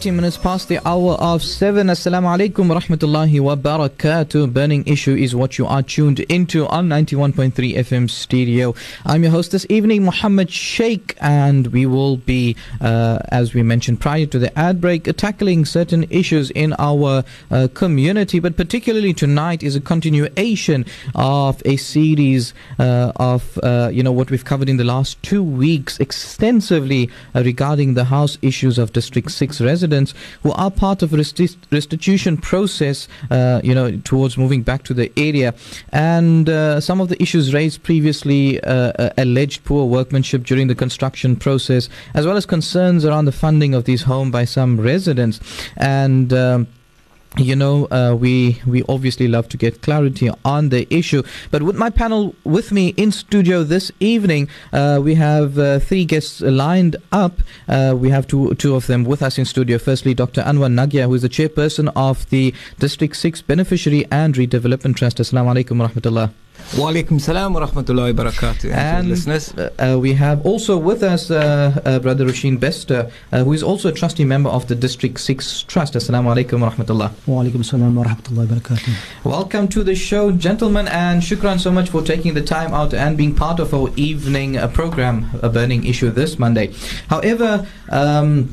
13 minutes past the hour of 7. Assalamu alaikum rahmatullahi wa barakatuh. Burning Issue is what you are tuned into on 91.3 FM stereo. I'm your host this evening, Muhammad Sheikh, and we will be, uh, as we mentioned prior to the ad break, tackling certain issues in our uh, community. But particularly tonight is a continuation of a series uh, of, uh, you know, what we've covered in the last two weeks extensively uh, regarding the house issues of District 6 residents who are part of resti- restitution process, uh, you know, towards moving back to the area. And uh, some of the issues raised previously, uh, uh, alleged poor workmanship during the construction process, as well as concerns around the funding of these homes by some residents. And um, you know, uh, we we obviously love to get clarity on the issue. But with my panel with me in studio this evening, uh, we have uh, three guests lined up. Uh, we have two two of them with us in studio. Firstly, Dr. Anwar Nagia, who is the chairperson of the District Six Beneficiary and Redevelopment Trust. Assalamu alaikum wa rahmatullah. Wa alaikum salam wa rahmatullahi wa barakatuh. And listeners. Uh, uh, we have also with us uh, uh, Brother Rasheen Bester, uh, who is also a trustee member of the District 6 Trust. Assalamu alaikum wa rahmatullah. Wa alaikum salam wa rahmatullahi wa barakatuh. Welcome to the show, gentlemen, and shukran so much for taking the time out and being part of our evening uh, program, A Burning Issue, this Monday. However, um,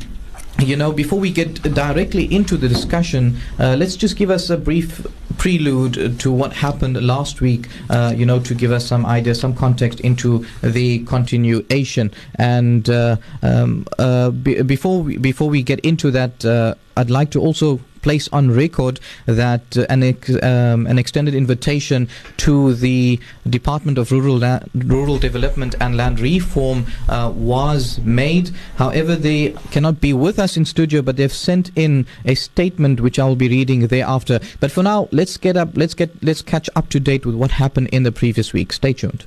you know, before we get directly into the discussion, uh, let's just give us a brief prelude to what happened last week, uh, you know, to give us some idea, some context into the continuation. And uh, um, uh, be- before, we, before we get into that, uh, I'd like to also place on record that uh, an, ex- um, an extended invitation to the Department of Rural La- Rural Development and Land Reform uh, was made. However, they cannot be with us in studio, but they've sent in a statement which I will be reading thereafter. But for now, let's get up. Let's get let's catch up to date with what happened in the previous week. Stay tuned.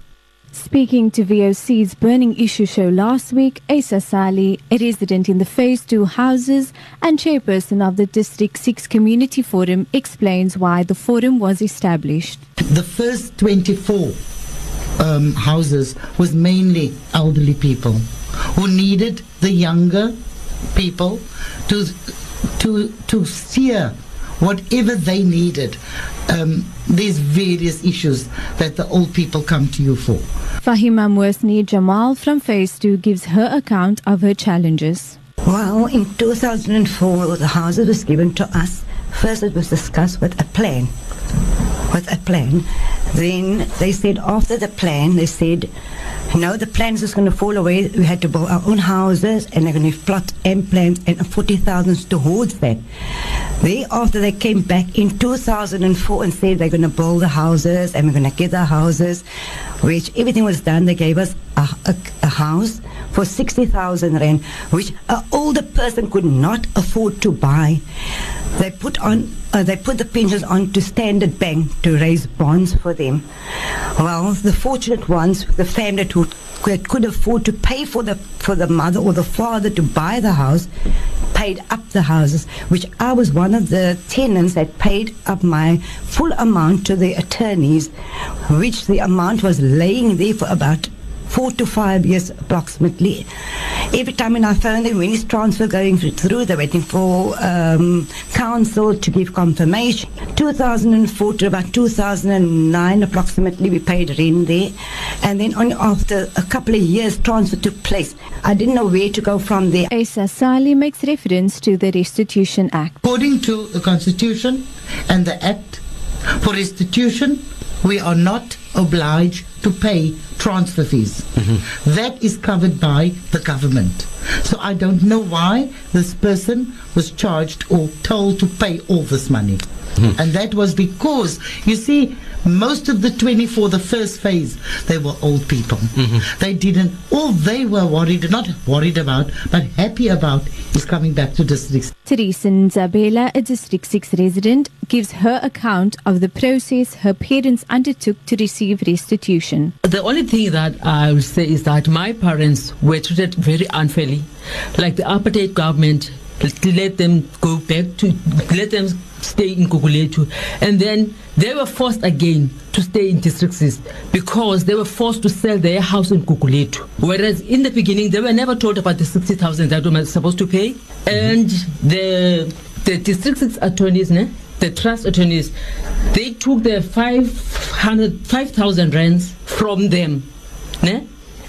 Speaking to VOC's Burning Issue show last week, Asa Sali, a resident in the Phase 2 houses and chairperson of the District 6 Community Forum, explains why the forum was established. the first 24 um, houses was mainly elderly people who needed the younger people to to to steer whatever they needed um, these various issues that the old people come to you for Fahima Mursni Jamal from Phase 2 gives her account of her challenges. Well, in 2004, the houses was given to us. First, it was discussed with a plan. With a plan. Then they said, after the plan, they said, no, the plan is going to fall away. We had to build our own houses and they're going to plot and plans and 40,000 towards that. Thereafter, they came back in 2004 and said they're going to build the houses and we're going to get the houses, which everything was done. They gave us a, a, a house for 60,000 rand, which an older person could not afford to buy. They put on, uh, they put the pensions on to Standard Bank to raise bonds for them. Well, the fortunate ones, the family that would, could afford to pay for the for the mother or the father to buy the house, paid up the houses. Which I was one of the tenants that paid up my full amount to the attorneys, which the amount was laying there for about four to five years approximately. Every time when I phone them, when is transfer going through, they're waiting for um, council to give confirmation. 2004 to about 2009 approximately, we paid rent there. And then only after a couple of years, transfer took place. I didn't know where to go from there. Asa Sali makes reference to the Restitution Act. according to the constitution and the act for restitution we are not obliged to pay transfer fees. Mm-hmm. That is covered by the government. So i don't know why this person was charged or told to pay all this money. Mm-hmm. And that was because you see most of the 24 the first phase they were old people mm-hmm. they didn't all they were worried not worried about but happy about is coming back to districts Teresa Nzabela, a District 6 resident, gives her account of the process her parents undertook to receive restitution. The only thing that I would say is that my parents were treated very unfairly. Like the apartheid government let them go back to let them stay in Guguletu. And then they were forced again to stay in District 6 because they were forced to sell their house in Guguletu. Whereas in the beginning, they were never told about the 60,000 that they were supposed to pay. And the, the District 6 attorneys, ne, the trust attorneys, they took the 500, 5,000 rands from them. Ne?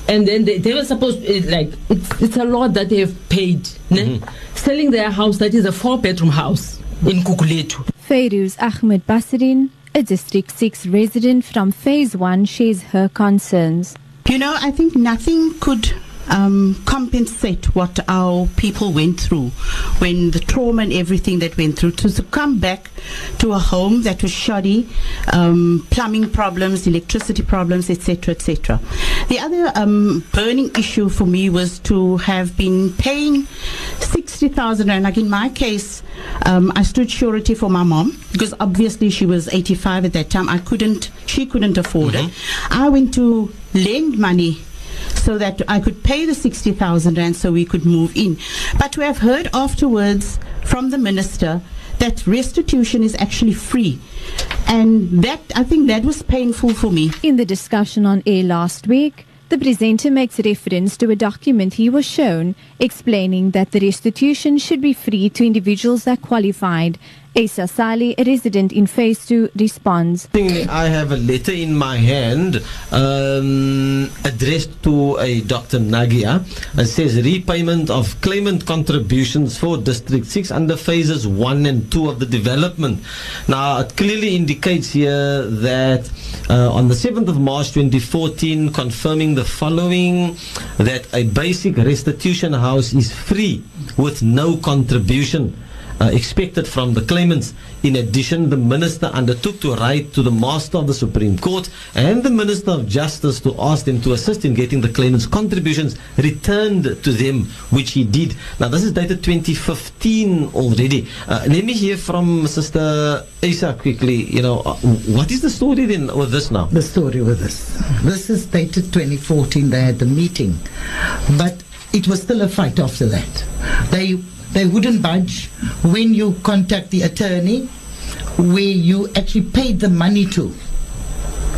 And then they, they were supposed to, like, it's, it's a lot that they have paid. Ne? Mm-hmm. Selling their house, that is a four bedroom house in Guguletu. Feiruz Ahmed Basrin, a District 6 resident from Phase 1, shares her concerns. You know, I think nothing could um, compensate what our people went through when the trauma and everything that went through to, to come back to a home that was shoddy, um, plumbing problems, electricity problems, etc., etc. The other um, burning issue for me was to have been paying sixty thousand rand. Like in my case, um, I stood surety for my mom because obviously she was eighty-five at that time. I couldn't, she couldn't afford it. I went to lend money so that I could pay the 60,000 rand so we could move in. But we have heard afterwards from the minister that restitution is actually free. And that, I think that was painful for me. In the discussion on air last week, the presenter makes reference to a document he was shown explaining that the restitution should be free to individuals that qualified. Asa Sali, a resident in Phase 2, responds. I have a letter in my hand um, addressed to a Dr. Nagia. It says repayment of claimant contributions for District 6 under phases 1 and 2 of the development. Now, it clearly indicates here that uh, on the 7th of March 2014, confirming the following that a basic restitution house is free with no contribution expected from the claimants. In addition, the minister undertook to write to the master of the Supreme Court and the minister of Justice to ask them to assist in getting the claimants' contributions returned to them, which he did. Now, this is dated 2015 already. Uh, let me hear from Sister Isa quickly. You know, uh, what is the story then with this now? The story with this. This is dated 2014. They had the meeting, but it was still a fight after that. They they wouldn't budge when you contact the attorney, where you actually paid the money to.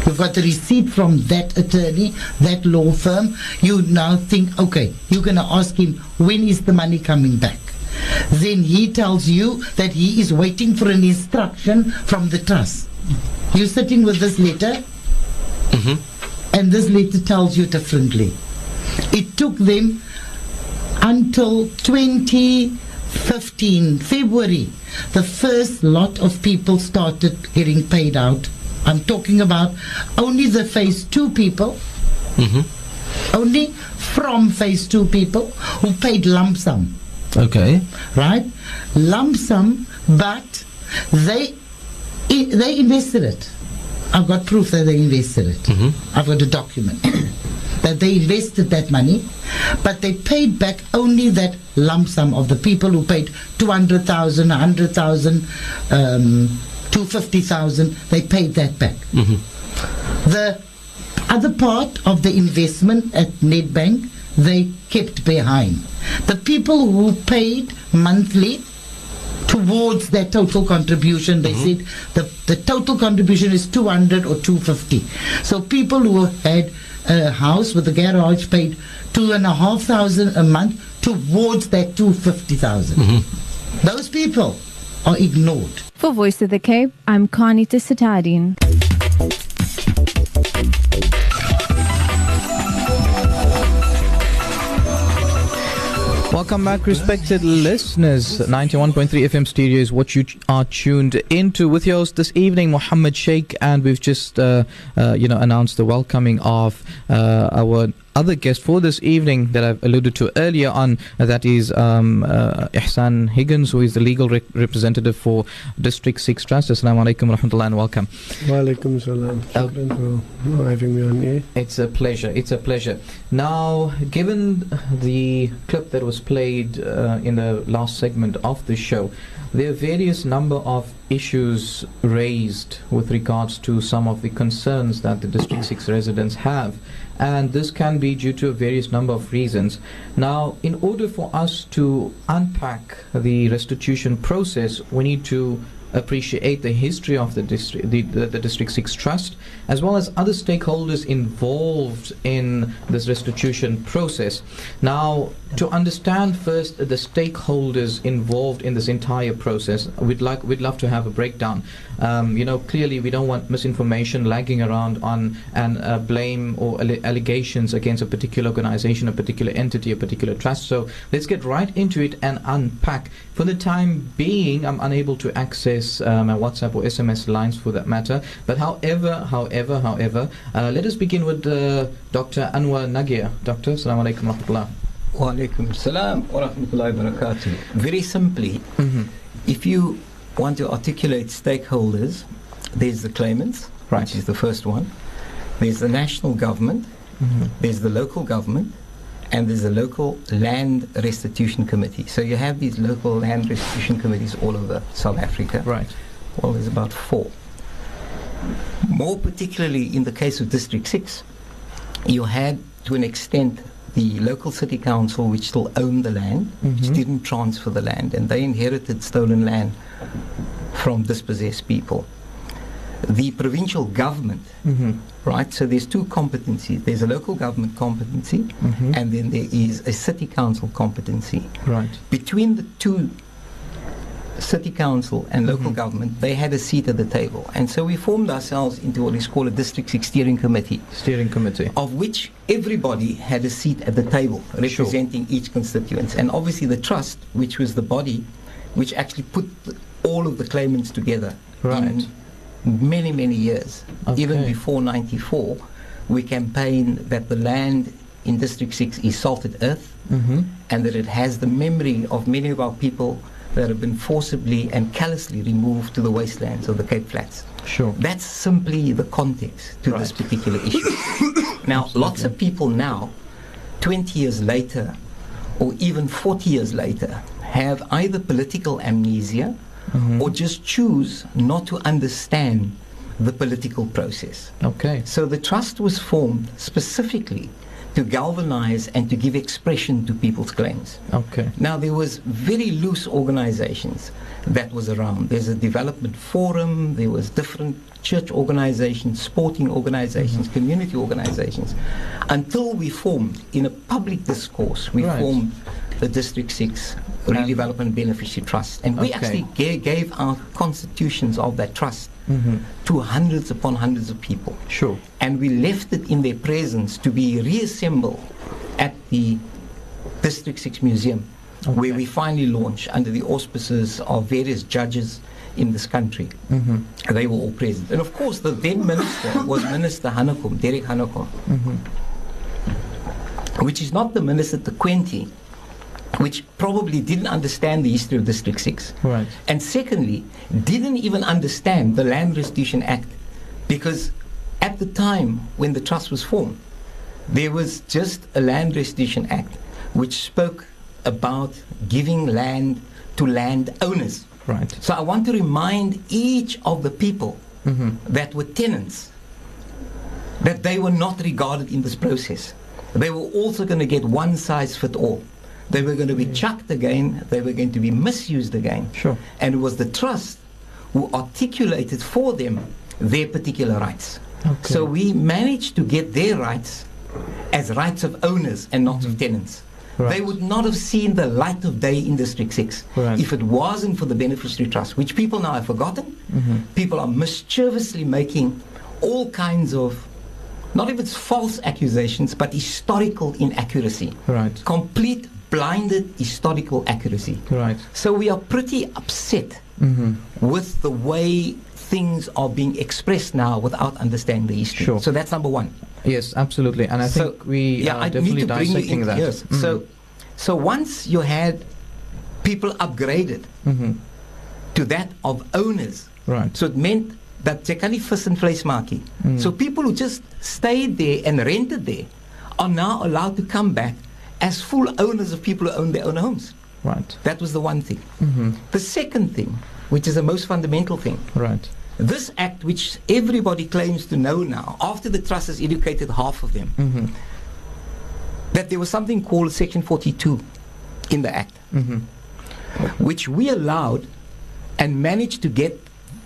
You've got the receipt from that attorney, that law firm. You now think, okay, you're going to ask him when is the money coming back. Then he tells you that he is waiting for an instruction from the trust. You're sitting with this letter, mm-hmm. and this letter tells you differently. It took them until 2015, February, the first lot of people started getting paid out. I'm talking about only the phase two people, mm-hmm. only from phase two people who paid lump sum, Okay. right? Lump sum, but they they invested it. I've got proof that they invested it. Mm-hmm. I've got a document that they invested that money, but they paid back only that lump sum of the people who paid 200,000, 100,000, um, 250,000. They paid that back. The other part of the investment at Nedbank, they kept behind. The people who paid monthly towards their total contribution, they said the, the total contribution is 200 or 250. So people who had a house with a garage paid two and a half thousand a month towards that 250,000. Mm-hmm. Those people are ignored. For Voice of the Cape, I'm Kanita Satadin. Welcome back, respected listeners. 91.3 FM stereo is what you are tuned into with your host this evening, Muhammad Sheikh, and we've just, uh, uh, you know, announced the welcoming of uh, our other guest for this evening that I've alluded to earlier on. uh, that is um, uh, Ihsan Higgins, who is the legal rep- representative for District 6 Trust. Assalamu alaikum wa rahmatullah and welcome. Walaikum salam. Oh. Shukran for having me on air. It's a pleasure. It's a pleasure. Now, given the clip that was played uh, in the last segment of the show, there are various number of issues raised with regards to some of the concerns that the District 6 residents have. And this can be due to a various number of reasons. Now, in order for us to unpack the restitution process, we need to appreciate the history of the district, the, the, the District 6 Trust, as well as other stakeholders involved in this restitution process. Now, to understand first the stakeholders involved in this entire process, we'd like we'd love to have a breakdown. Um, you know, clearly we don't want misinformation lagging around on and uh, blame or alle- allegations against a particular organization, a particular entity, a particular trust. So let's get right into it and unpack. For the time being, I'm unable to access uh, my WhatsApp or SMS lines for that matter. But however, however, however, uh, let us begin with uh, Dr. Anwar Nagia. Doctor, Assalamu alaikum wa rahmatullah. Wa alaikum salam wa rahmatullahi wa barakatuh. Very simply, Mhm. if you want to articulate stakeholders, there's the claimants, Right. which is the first one. There's the national government, Mhm. there's the local government, and there's the local land restitution committee. So you have these local land restitution committees all over South Africa. Right. Well, there's about four. More particularly in the case of District 6, you had to an extent the local city council which still owned the land, Mhm. which didn't transfer the land, and they inherited stolen land from dispossessed people. The provincial government, Mhm. right? So there's two competencies. There's a local government competency, Mhm. and then there is a city council competency Right. between the two city council and local Mhm. government they had a seat at the table and so we formed ourselves into what is called a district six steering committee Steering committee. of which everybody had a seat at the table representing each constituent and obviously the trust which was the body which actually put all of the claimants together Right. in many many years even before 94 we campaigned that the land in district 6 is salted earth Mm-hmm. and that it has the memory of many of our people that have been forcibly and callously removed to the wastelands of the Cape Flats. Sure. That's simply the context to this particular issue. now, lots of people now, 20 years later, or even 40 years later, have either political amnesia Mhm. or just choose not to understand the political process. Okay. So the trust was formed specifically to galvanize and to give expression to people's claims. Okay. Now there was very loose organizations that was around. There's a development forum, there was different church organizations, sporting organizations, mm-hmm. community organizations, until we formed in a public discourse, we Right. formed the District 6 Redevelopment Beneficiary Trust. And we Okay. actually ga- gave our constitutions of that trust Mm-hmm. to hundreds upon hundreds of people Sure. and we left it in their presence to be reassembled at the District 6 Museum, where we finally launched under the auspices of various judges in this country. Mm-hmm. They were all present. And of course, the then minister was Minister Hanekom, Derek Hanekom, Mm-hmm. which is not the minister Nkwinti, which probably didn't understand the history of District 6. Right. And secondly, didn't even understand the Land Restitution Act because at the time when the trust was formed, there was just a Land Restitution Act which spoke about giving land to landowners. Right. So I want to remind each of the people Mm-hmm. that were tenants that they were not regarded in this process. They were also going to get one size fit all. They were going to be chucked again, they were going to be misused again. Sure. And it was the trust who articulated for them their particular rights. Okay. So we managed to get their rights as rights of owners and not of tenants. Right. They would not have seen the light of day in District 6 Right. if it wasn't for the beneficiary trust, which people now have forgotten. Mm-hmm. People are mischievously making all kinds of, not even false accusations, but historical inaccuracy. Right. Complete blinded historical accuracy. Right. So we are pretty upset Mm-hmm. with the way things are being expressed now without understanding the history. Sure. So that's number one. Yes, absolutely. And I So, think we yeah, are I definitely need to bring you dissecting in, that. Yes. So, so once you had people upgraded Mm-hmm. to that of owners, Right. so it meant that jy kan nie vis in vleis maak nie. Mm. So people who just stayed there and rented there are now allowed to come back as full owners of people who own their own homes. Right. That was the one thing. Mm-hmm. The second thing, which is the most fundamental thing, Right. This act, which everybody claims to know now, after the trust has educated half of them, Mm-hmm. that there was something called Section 42 in the act, Mm-hmm. which we allowed and managed to get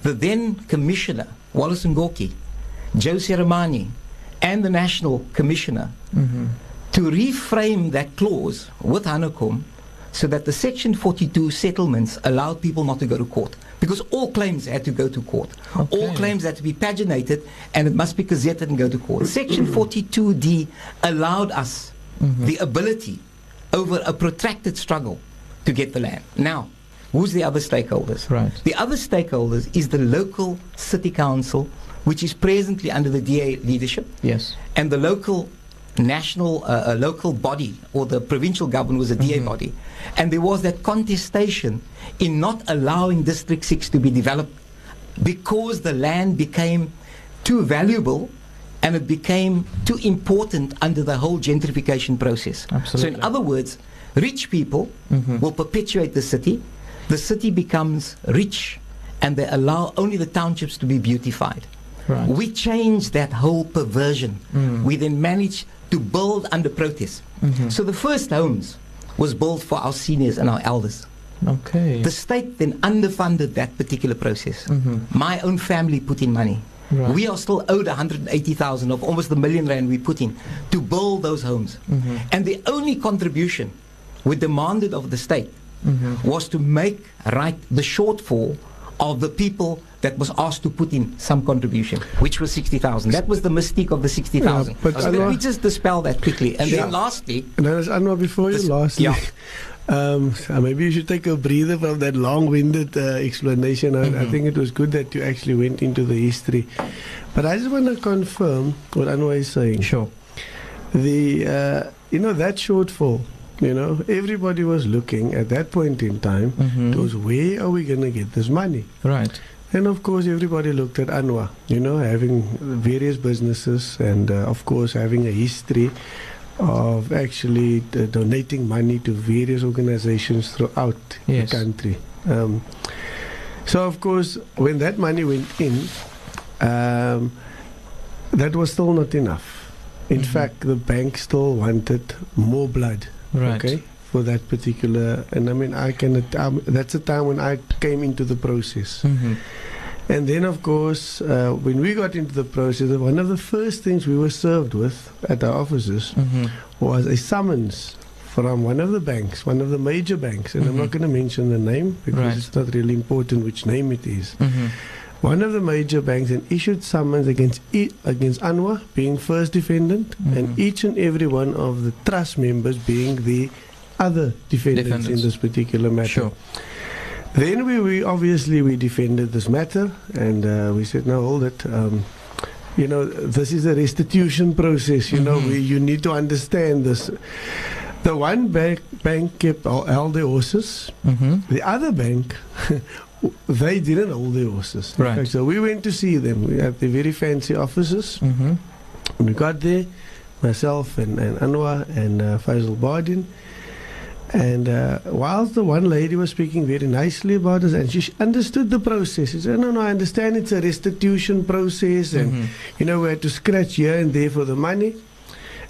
the then Commissioner, Wallace Mgoqi, Joe Seremane, and the National Commissioner Mm-hmm. To reframe that clause with Hanekom so that the Section 42 settlements allowed people not to go to court. Because all claims had to go to court. All claims had to be paginated and it must be gazetted and go to court. Section 42D allowed us mm-hmm. the ability over a protracted struggle to get the land. Now, who's the other stakeholders? Right. The other stakeholders is the local city council, which is presently under the DA leadership Yes. and the local national uh, uh, local body or the provincial government was a DA body and there was that contestation in not allowing district 6 to be developed because the land became too valuable and it became too important under the whole gentrification process Absolutely. so in other words rich people Mhm. will perpetuate the city the city becomes rich and they allow only the townships to be beautified Right. we changed that whole perversion. Mm. We then managed to build under protest. Mhm. So the first homes was built for our seniors and our elders. Okay. The state then underfunded that particular process. Mhm. My own family put in money. Right. We are still owed 180,000 of almost the million rand we put in to build those homes. Mhm. And the only contribution we demanded of the state Mhm. was to make right the shortfall of the people that was asked to put in some contribution, which was 60,000. That was the mystique of the 60,000. Yeah, but so let Anwar- me just dispel that quickly. And Yeah. then lastly, then, Anwar, before you lastly, yeah. um, uh, maybe you should take a breather from that long-winded uh, explanation. I, I Mhm. think it was good that you actually went into the history. But I just want to confirm what Anwar is saying. Sure. The uh, you know that shortfall. You know, everybody was looking at that point in time. Mhm. It was where are we going to get this money? Right. And of course, everybody looked at Anwar, you know, having various businesses and, uh, of course, having a history of actually uh, donating money to various organizations throughout Yes. the country. Um, so, of course, when that money went in, um, that was still not enough. In Mhm. fact, the bank still wanted more blood Right. okay for that particular and i mean i can um, that's the time when i came into the process Mhm. and then of course uh, when we got into the process one of the first things we were served with at our offices Mhm. was a summons from one of the banks one of the major banks and i'm not Mhm. going to mention the name because Right. it's not really important which name it is Mhm. one of the major banks and issued summons against e- against Anwar being first defendant and Mhm. each and every one of the trust members being the other defendants, Defendants. in this particular matter. Sure. Then we, we obviously we defended this matter and uh, we said no hold it um, you know this is a restitution process you know Mhm. we, you need to understand this the one bank bank kept all, held their horses Mhm. the other bank, they didn't hold the horses. Right. fact, so we went to see them. We had the very fancy offices. Mhm. We got there, myself and, and Anwar and uh, Faisal Bardin. And uh, whilst the one lady was speaking very nicely about us, and she understood the process. She said, No, no, I understand it's a restitution process, and Mhm. you know, we had to scratch here and there for the money.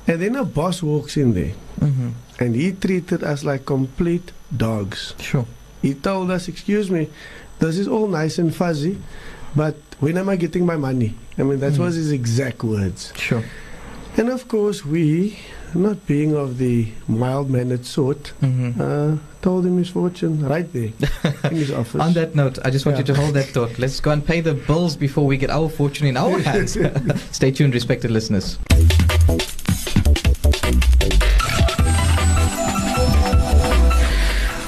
And then a boss walks in there, Mhm. and he treated us like complete dogs. Sure. He told us, excuse me, this is all nice and fuzzy, but when am I getting my money? I mean, that Mm. was his exact words. Sure. And of course, we, not being of the mild mannered sort, Mhm. uh, told him his fortune right there in his office. On that note, I just want you to hold that thought. Let's go and pay the bills before we get our fortune in our hands. Stay tuned, respected listeners.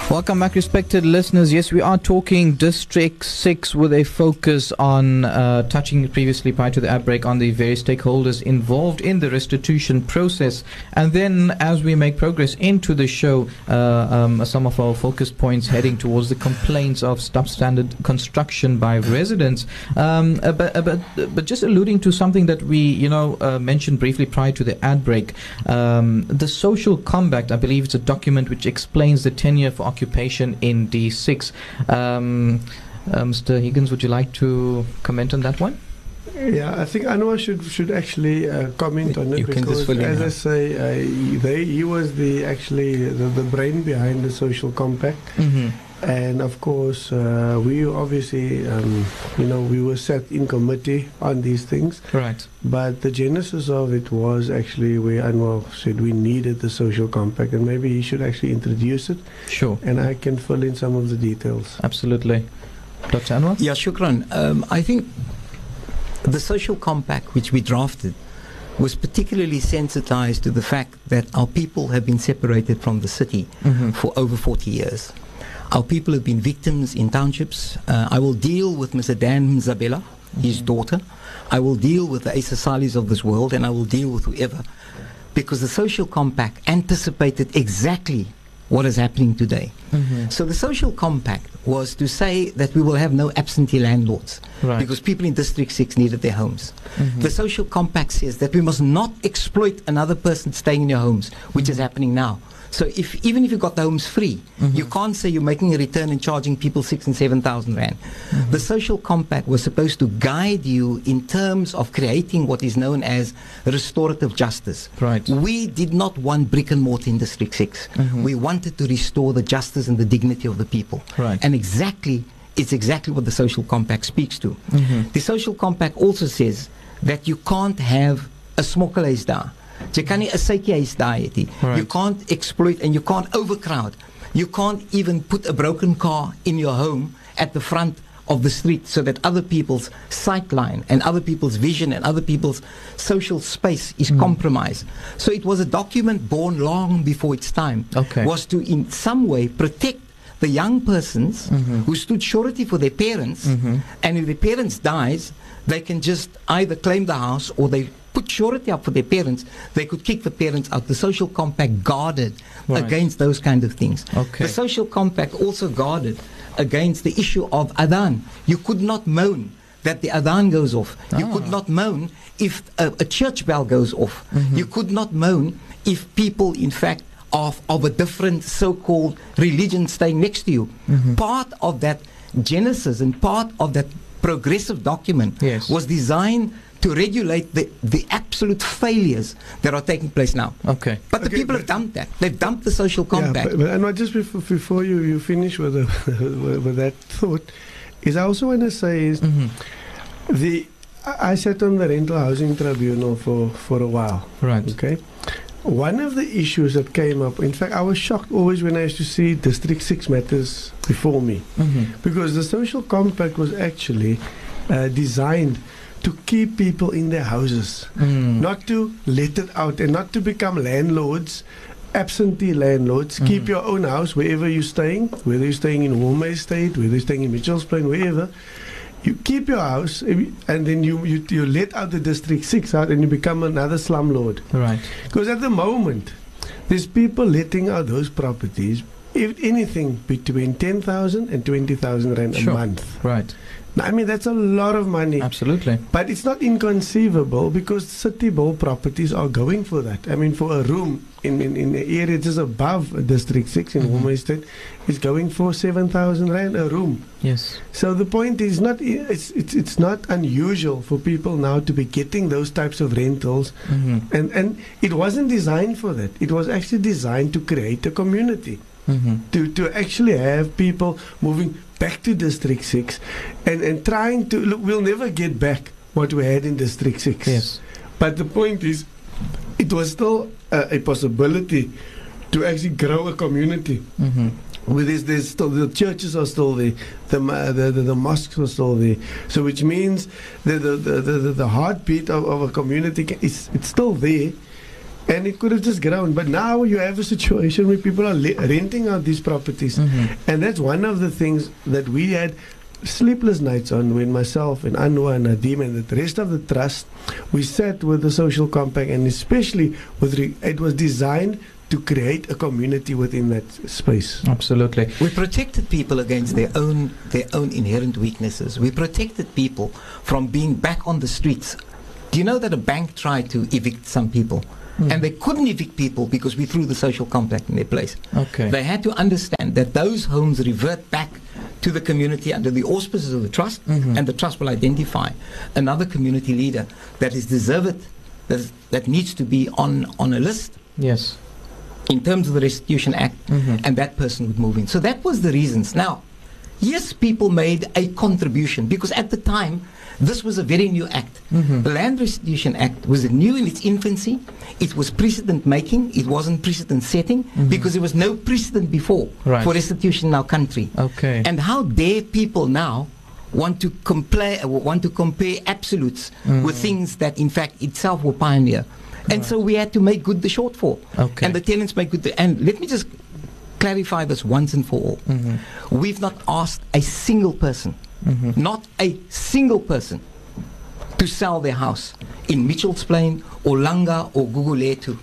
Welcome back, respected listeners. Yes, we are talking District 6 with a focus on uh, touching previously prior to the outbreak on the various stakeholders involved in the restitution process. And then, as we make progress into the show, uh, um, some of our focus points heading towards the complaints of substandard construction by residents. Um, uh, but, uh, but, but just alluding to something that we, you know, uh, mentioned briefly prior to the ad break, um, the social compact, I believe it's a document which explains the tenure for occupation in D6. Um, Uh, Mr. Higgins, would you like to comment on that one? Yeah, I think Anwar should should actually uh, comment on it You can because, just fill in, as huh? I say, uh, he, they, he was the actually the, the brain behind the social compact, Mm-hmm. And of course, uh, we obviously, um, you know, we were set in committee on these things. Right. But the genesis of it was actually where Anwar said we needed the social compact, and maybe he should actually introduce it, Sure. and I can fill in some of the details. Absolutely. Dr. Anwar? Yeah, Shukran. Um, I think the social compact which we drafted was particularly sensitized to the fact that our people have been separated from the city Mm-hmm. for over 40 years. Our people have been victims in townships. Uh, I will deal with Mr. Dan Mzabela, his daughter. I will deal with the Asa Salis of this world, and I will deal with whoever. Because the social compact anticipated exactly what is happening today. Mm-hmm. So the social compact was to say that we will have no absentee landlords Right. because people in District 6 needed their homes. Mhm. The social compact says that we must not exploit another person staying in your homes, which is happening now. So if even if you got the homes free, you can't say you're making a return and charging people six and seven thousand rand. The social compact was supposed to guide you in terms of creating what is known as restorative justice. Right. We did not want brick and mortar in District 6. Mhm. We wanted to restore the justice and the dignity of the people. Right. And exactly, it's exactly what the social compact speaks to. Mhm. The social compact also says that you can't have a smokkelhuis daar. Jy kan nie 'n daar hê nie. Right. You can't exploit and you can't overcrowd. You can't even put a broken car in your home at the front of the street so that other people's sightline and other people's vision and other people's social space is Mm. compromised. So it was a document born long before its time. Okay. Was to in some way protect the young persons Mhm. who stood surety for their parents Mhm. and if their parents dies, they can just either claim the house or they put surety up for their parents. They could kick the parents out. The social compact guarded Right. against those kind of things. Okay. The social compact also guarded against the issue of adhan. You could not moan that the adhan goes off. You Ah. could not moan if a, a church bell goes off. Mhm. You could not moan if people, in fact, of, of a different so-called religion staying next to you. Mhm. Part of that genesis and part of that progressive document Yes. was designed to regulate the, the absolute failures that are taking place now. Okay. But the Okay, people but- have dumped that. They've dumped the social Yeah, compact. but, but Anwar, just before, before you, you finish with, the, with, with that thought, is I also want to say is Mhm. the I I sat on the rental housing tribunal for, for a while. Right. Okay. One of the issues that came up, in fact, I was shocked always when I used to see District 6 matters before me Mhm. because the social compact was actually uh, designed to keep people in their houses, Mm. not to let it out and not to become landlords. Absentee landlords, keep Mhm. your own house wherever you're staying, whether you're staying in Walmer Estate, whether you're staying in Mitchell's Plain, wherever. You keep your house and then you, you, you let out the District 6 out and you become another slumlord. Right. Because at the moment, there's people letting out those properties, if anything, between 10,000 and 20,000 rand Sure. a month. Right. I mean, that's a lot of money. Absolutely. But it's not inconceivable because city bowl properties are going for that. I mean, for a room in, in, in the area just above District 6 in Mhm. mm Estate, is going for 7,000 rand a room. Yes. So the point is not it's, it's it's not unusual for people now to be getting those types of rentals Mhm. and and it wasn't designed for that. It was actually designed to create a community Mhm. to to actually have people moving back to District Six, and and trying to look. We'll never get back what we had in District Six. Yes. But the point is, it was still a, a possibility to actually grow a community. Mhm. Where there's, there's still the churches are still there, the the, the, the mosques are still there. So which means the the, the, the, the, the heartbeat of, of a community is it's still there, and it could have just grown. But now you have a situation where people are le- renting out these properties, Mhm. and that's one of the things that we had sleepless nights on when myself and Anwar and Nadim and the rest of the trust we sat with the social compact and especially with re- it was designed to create a community within that space. Absolutely. We protected people against their own their own inherent weaknesses. We protected people from being back on the streets. Do you know that a bank tried to evict some people? Mm. And they couldn't evict people because we threw the social compact in their place. Okay. They had to understand that those homes revert back to the community under the auspices of the trust, Mhm. and the trust will identify another community leader that is deserved, that, is, that needs to be on, on a list Yes. in terms of the Restitution Act, Mhm. and that person would move in. So that was the reasons. Now, yes, people made a contribution because at the time, this was a very new act. Mhm. The Land Restitution Act was new in its infancy. It was precedent making. It wasn't precedent setting Mhm. because there was no precedent before Right. for restitution in our country. Okay. And how dare people now want to compare want to compare absolutes Mm. with things that in fact itself were pioneer. And so we had to make good the shortfall. Okay. And the tenants make good the, and let me just clarify this once and for all. Mhm. We've not asked a single person, Mhm. not a single person, to sell their house in Mitchell's Plain or Langa or Guguletu.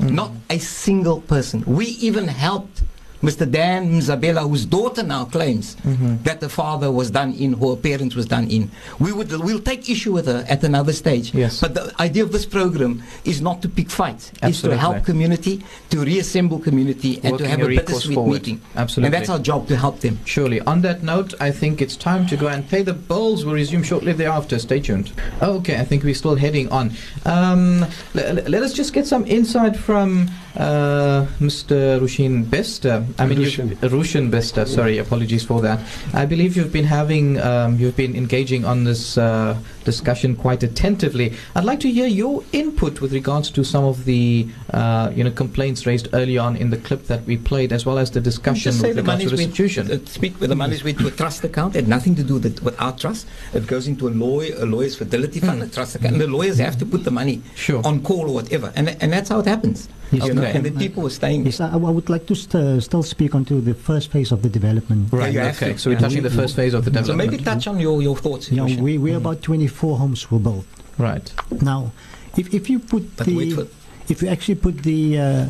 Not a single person. We even helped Mr. Dan Mzabela, whose daughter now claims Mhm. that the father was done in, or her parents was done in. We would, we'll take issue with her at another stage. Yes. But the idea of this program is not to pick fights. It's to help community, to reassemble community, and Working to have a bittersweet forward. meeting. Absolutely. And that's our job to help them. Surely. On that note, I think it's time to go and pay the bills. We'll resume shortly thereafter. Stay tuned. Okay, I think we're still heading on. Um, le- let us just get some insight from uh, Mr. Rushin Bester. I mean, Rushin. Rushin Bester. Sorry, apologies for that. I believe you've been having, um, you've been engaging on this uh, discussion quite attentively. I'd like to hear your input with regards to some of the, uh, you know, complaints raised early on in the clip that we played, as well as the discussion Just with the regards to money's restitution. went, uh, speak with the money's went to a trust account. It had nothing to do with, with our trust. It goes into a lawyer, a lawyer's fidelity fund, Mm. a trust account. And the lawyers have to put the money Sure. on call or whatever, and and that's how it happens. Yes, you know, okay. and the people were staying. Yes, I, I would like to st- still speak onto the first phase of the development. Right. you have okay. to. So we're Yeah. touching the first phase of the development. So development. maybe touch on your, your thoughts. You know, Rushin. we, we about 24 homes were built. right. Now, if, if you put But wait the for if you actually put the uh,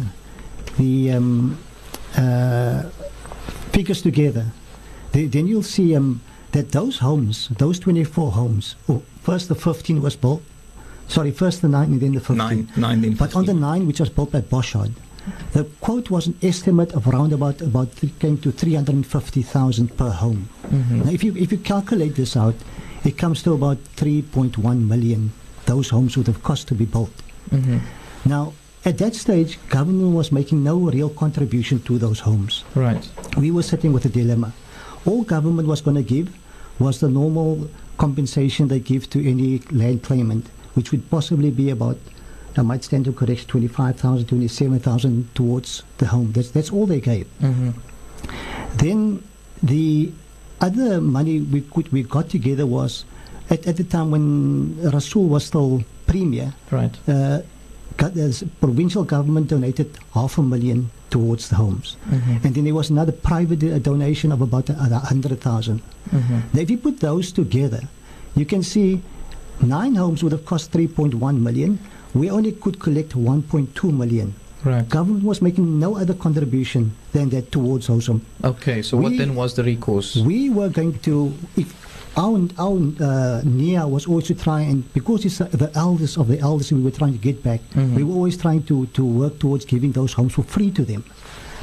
the um, uh, figures together, the, then you'll see um, that those homes, those 24 homes, oh, first the 15 was built. Sorry, first the nine and then the 15. nine, nine, then But on the nine, which was built by Boschard, the quote was an estimate of around about about th- came to 350,000 per home. Mhm. Now, if you if you calculate this out, it comes to about 3.1 million. Those homes would have cost to be built. Mhm. Now, at that stage, government was making no real contribution to those homes. Right. We were sitting with a dilemma. All government was going to give was the normal compensation they give to any land claimant, which would possibly be about, I might stand to correct, 25,000, 27,000 towards the home. That's, that's all they gave. Mhm. Then the other money we could, we got together was at, at the time when Rasool was still premier, Right. uh, the provincial government donated half a million towards the homes. Mhm. And then there was another private uh, donation of about a, a hundred thousand. Mhm. Now, if you put those together, you can see nine homes would have cost 3.1 million. We only could collect 1.2 million. Right. Government was making no other contribution than that towards those. Okay. So what then was the recourse? We were going to, if our, our uh, NIA was always to try and, because it's uh, the eldest of the eldest we were trying to get back, Mhm. we were always trying to, to work towards giving those homes for free to them.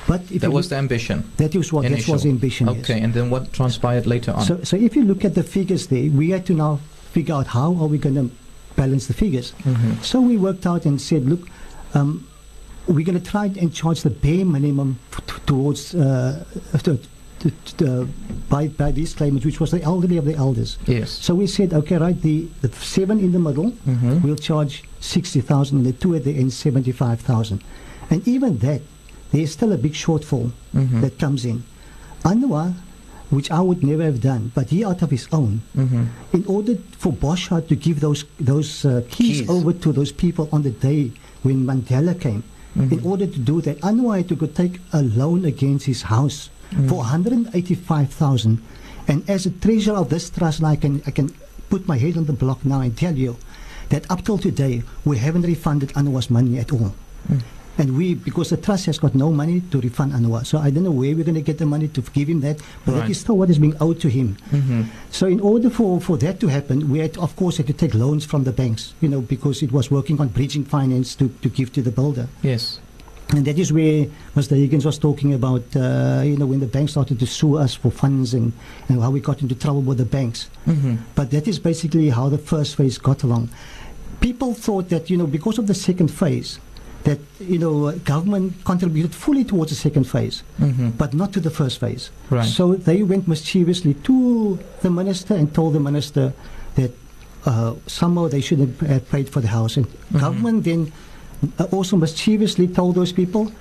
But if that was look- the ambition. that was what that was the ambition. yes. Okay. And then what transpired later on? So, so if you look at the figures there, we had to now figure out how are we going to balance the figures. Mhm. So we worked out and said, look, um, we're going to try and charge the bare minimum f- t- towards uh, to, to, to, by by these claimants, which was the elderly of the elders. Yes. So we said, okay, right, the, the seven in the middle, Mhm. we'll charge sixty thousand, and the two at the end seventy-five thousand, and even that, there's still a big shortfall Mhm. that comes in. Anwar, which I would never have done, but he out of his own, Mhm. in order for Boschard to give those those uh, keys, Keys. over to those people on the day when Mandela came, in Mhm. order to do that, Anwar had to go take a loan against his house for 185,000. And as a treasurer of this trust, I can I can put my head on the block now and tell you that up till today we haven't refunded Anwar's money at all. Mm. And we, because the trust has got no money to refund Anwar, so I don't know where we're going to get the money to give him that, but Right. that is still what is being owed to him. Mhm. So in order for, for that to happen, we had, of course, had to take loans from the banks, you know, because it was working on bridging finance to, to give to the builder. Yes. And that is where Mr. Higgins was talking about, uh, you know, when the bank started to sue us for funds and, and how we got into trouble with the banks. Mm-hmm. But that is basically how the first phase got along. People thought that, you know, because of the second phase, that, you know, government contributed fully towards the second phase, Mm-hmm. but not to the first phase. Right. So they went mischievously to the minister and told the minister that uh, somehow they should have paid for the house. And Mm-hmm. government then uh, also mischievously told those people,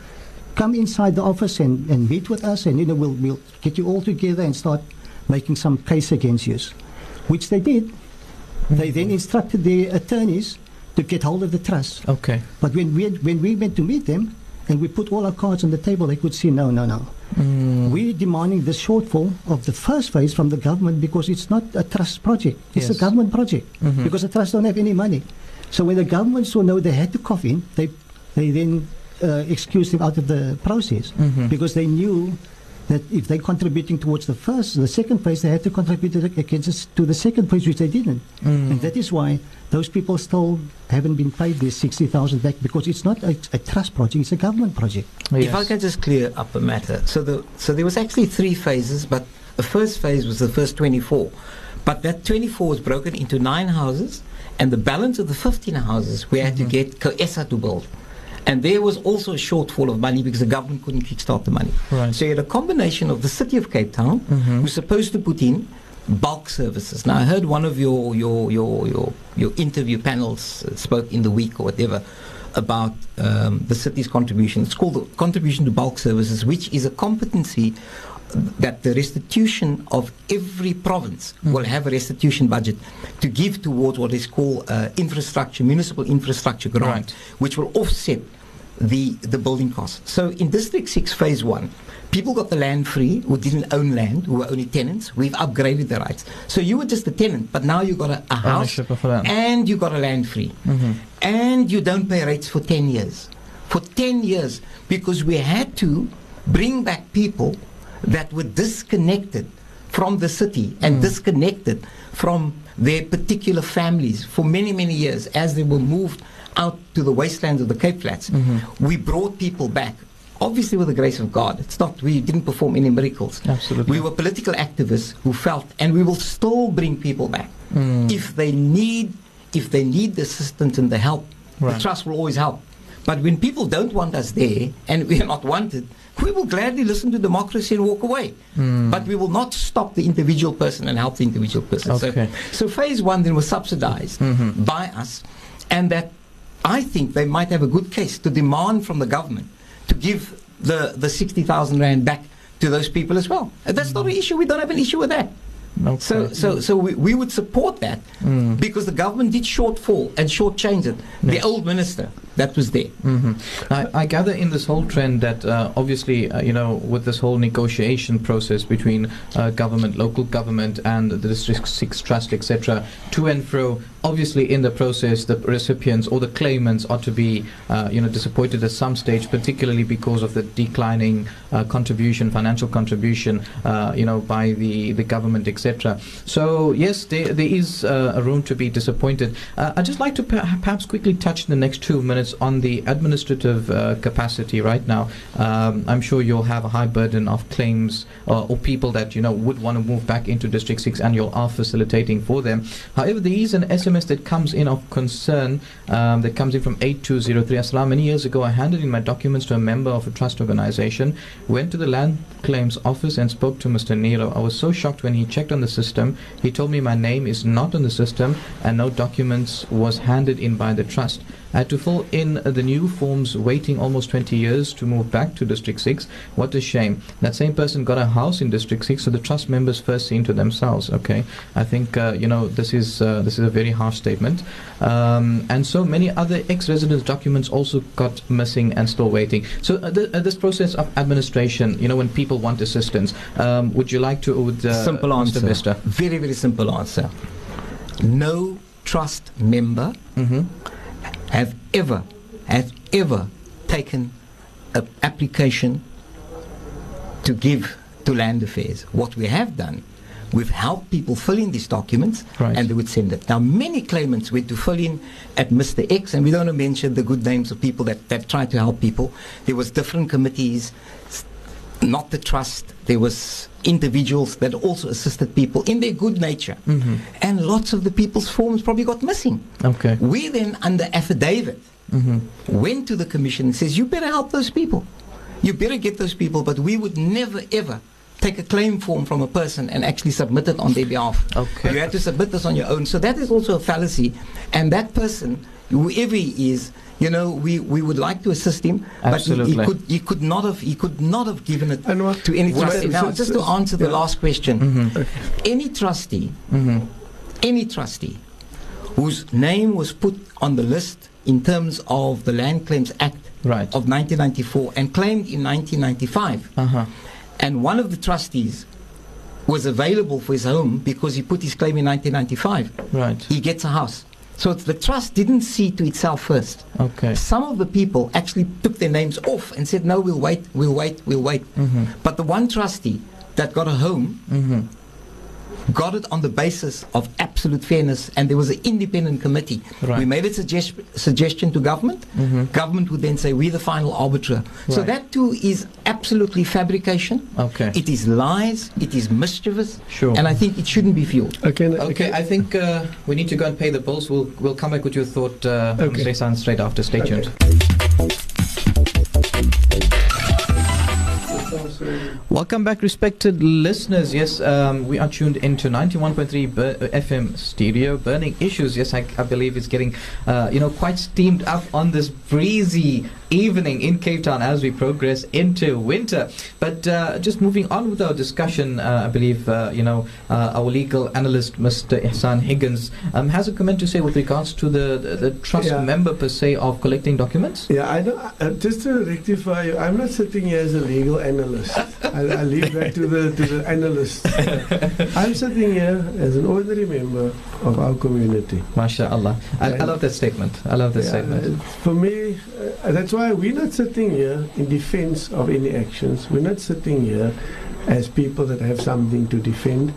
come inside the office and, and meet with us, and you know we'll we'll get you all together and start making some case against you, which they did. They then instructed the attorneys to get hold of the trust. Okay. But when we when we went to meet them and we put all our cards on the table, they could see no, no, no. Mm. We're demanding the shortfall of the first phase from the government because it's not a trust project. It's Yes. a government project Mhm. because the trust don't have any money. So when the government saw no, they had to cough in, they, they then uh, excused him out of the process Mhm. because they knew that if they're contributing towards the first, the second phase, they had to contribute to the- against us- to the second phase, which they didn't. Mm. And that is why those people still haven't been paid their 60,000 back because it's not a, a trust project, it's a government project. If I can just clear up a matter. So the so there was actually three phases, but the first phase was the first 24. But that 24 was broken into nine houses, and the balance of the 15 houses we had to get COESA to build. And there was also a shortfall of money because the government couldn't kickstart the money. Right. So you had a combination of the city of Cape Town, Mhm. who's supposed to put in bulk services. Now I heard one of your your your your, your interview panels uh, spoke in the week or whatever about um, the city's contribution. It's called the contribution to bulk services, which is a competency that the restitution of every province Mm. will have a restitution budget to give towards what is called uh, infrastructure, municipal infrastructure grant, which will offset the the building costs. So in District Six, Phase One, people got the land free who didn't own land, who were only tenants. We've upgraded the rights. So you were just a tenant, but now you got a, a house Ownership of land. and you got a land free, Mhm. and you don't pay rates for ten years. For ten years, because we had to bring back people that were disconnected from the city and disconnected from their particular families for many, many years as they were moved out to the wastelands of the Cape Flats. We brought people back. Obviously, with the grace of God, it's not we didn't perform any miracles. Absolutely. We were political activists who felt, and we will still bring people back Mm. if they need, if they need the assistance and the help. Right. The trust will always help. But when people don't want us there and we are not wanted, we will gladly listen to democracy and walk away. Mm. But we will not stop the individual person and help the individual person. Okay. So, so phase one then was subsidized Mhm. by us, and that I think they might have a good case to demand from the government to give the, the 60,000 rand back to those people as well. That's not an issue. We don't have an issue with that. Okay. So, so, so we, we would support that Mm. because the government did shortfall and shortchange it. The old minister that was there. hmm I, I gather in this whole trend that uh, obviously, uh, you know, with this whole negotiation process between uh, government, local government, and the District 6 Trust, etc., to and fro, obviously in the process, the recipients or the claimants ought to be, uh, you know, disappointed at some stage, particularly because of the declining uh, contribution, financial contribution, uh, you know, by the, the government, etc. So, yes, there, there is a room to be disappointed. I'd just like to per- perhaps quickly touch in the next two minutes on the administrative uh, capacity right now. Um, I'm sure you'll have a high burden of claims uh, or people that, you know, would want to move back into District 6 and you are facilitating for them. However, there is an SMS that comes in of concern um, that comes in from 8203. Assalam, many years ago, I handed in my documents to a member of a trust organization, went to the land claims office and spoke to Mr. Nero. I was so shocked when he checked on the system. He told me my name is not on the system and no documents was handed in by the trust. Had to fill in uh, the new forms, waiting almost 20 years to move back to District 6. What a shame. That same person got a house in District 6, so the trust members first seen to themselves. Okay, I think uh, you know this is uh, this is a very harsh statement. Um, and so many other ex-residents' documents also got missing and still waiting. So uh, th- uh, this process of administration, you know, when people want assistance, um, would you like to? Would, uh, simple Mr. answer. Bester? Very, very simple answer. No trust member Mm-hmm. Have ever, have ever taken an application to give to land affairs. What we have done, We've helped people fill in these documents Right. and they would send it. Now, many claimants went to fill in at Mr. X, and we don't mention the good names of people that, that tried to help people. There was different committees, not the trust. There was individuals that also assisted people in their good nature. Mhm. And lots of the people's forms probably got missing. Okay. We then, under affidavit, Mhm. went to the commission and says, you better help those people. You better get those people, but we would never ever take a claim form from a person and actually submit it on their behalf. Okay. You had to submit this on your own. So that is also a fallacy. And that person, whoever he is, you know, we, we would like to assist him, but he, he could he could not have he could not have given it And what- to any trustee. Now, just to answer the yeah. last question, Mhm. any trustee Mhm. any trustee whose name was put on the list in terms of the Land Claims Act Right. of 1994 and claimed in 1995, Uh huh. and one of the trustees was available for his home because he put his claim in 1995, Right. he gets a house. So the trust didn't see to itself first. Okay. Some of the people actually took their names off and said, no, we'll wait, we'll wait, we'll wait. Mhm. But the one trustee that got a home Mhm. Got it on the basis of absolute fairness, and there was an independent committee. Right. We made a suggest- suggestion to government. Mhm. Government would then say, We're the final arbiter. So that too is absolutely fabrication. Okay. It is lies, it is mischievous, Sure. and I think it shouldn't be fueled. Okay, n- Okay, I think uh, we need to go and pay the bills. We'll we'll come back with your thought, uh, Okay. Mr. Ehsan, straight after. Stay Okay. Welcome back, respected listeners. Yes, um, we are tuned into 91.3 Bur- uh, FM stereo. Burning issues. Yes, I, I believe it's getting, uh, you know, quite steamed up on this breezy evening in Cape Town as we progress into winter. But uh, just moving on with our discussion, uh, I believe, uh, you know, uh, our legal analyst, Mr. Ihsan Higgins, um, has a comment to say with regards to the, the, the trust Yeah. member per se of collecting documents. Yeah, I don't. Uh, just to rectify you, I'm not sitting here as a legal analyst. I, I leave that to the to the analyst. I'm sitting here as an ordinary member of our community. MashaAllah. I, I love that statement. I love that Yeah, statement. uh, for me, that's why we're not sitting here in defense of any actions. We're not sitting here as people that have something to defend.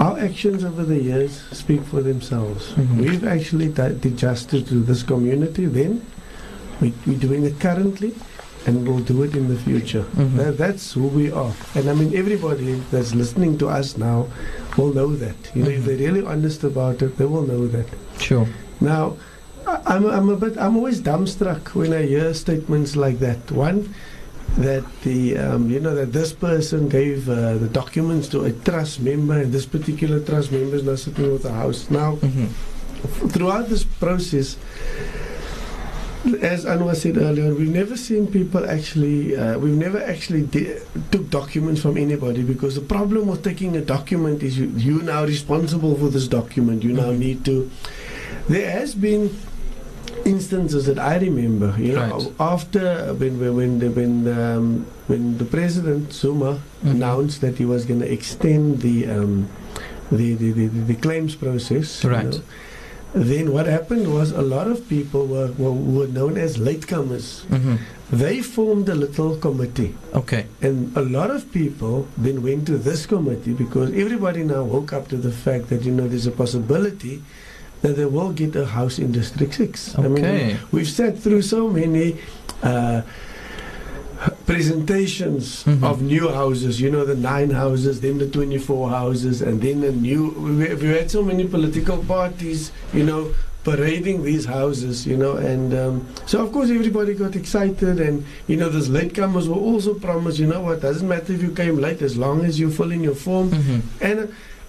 Our actions over the years speak for themselves. Mhm. We've actually done did justice to this community then. We, we're doing it currently, and we'll do it in the future. Mhm. That, that's who we are. And I mean, everybody that's listening to us now will know that. You know, if Mhm. they're really honest about it, they will know that. Sure. Now, I'm, I'm a bit, I'm always dumbstruck when I hear statements like that. One, that the, um, you know, that this person gave uh, the documents to a trust member, and this particular trust member is now sitting with the house. Now, Mhm. throughout this process, as Anwar said earlier, we've never seen people actually, uh, we've never actually di- took documents from anybody because the problem with taking a document is you, you're now responsible for this document. You now Mhm. need to. There has been instances that I remember, you know, Right. after when when when the, when, um, when the president Zuma Mhm. announced that he was going to extend the, um, the, the, the the claims process, you Right. know, then what happened was a lot of people were, were, were known as latecomers. Mhm. They formed a little committee. Okay. And a lot of people then went to this committee because everybody now woke up to the fact that, you know, there's a possibility that they will get a house in District 6. I mean, we've sat through so many uh, presentations Mhm. of new houses, you know, the nine houses, then the 24 houses, and then the new. We, we had so many political parties, you know, parading these houses, you know, and um, so of course everybody got excited, and you know, those latecomers were also promised, you know what, doesn't matter if you came late as long as you fill in your form, Mhm. and uh,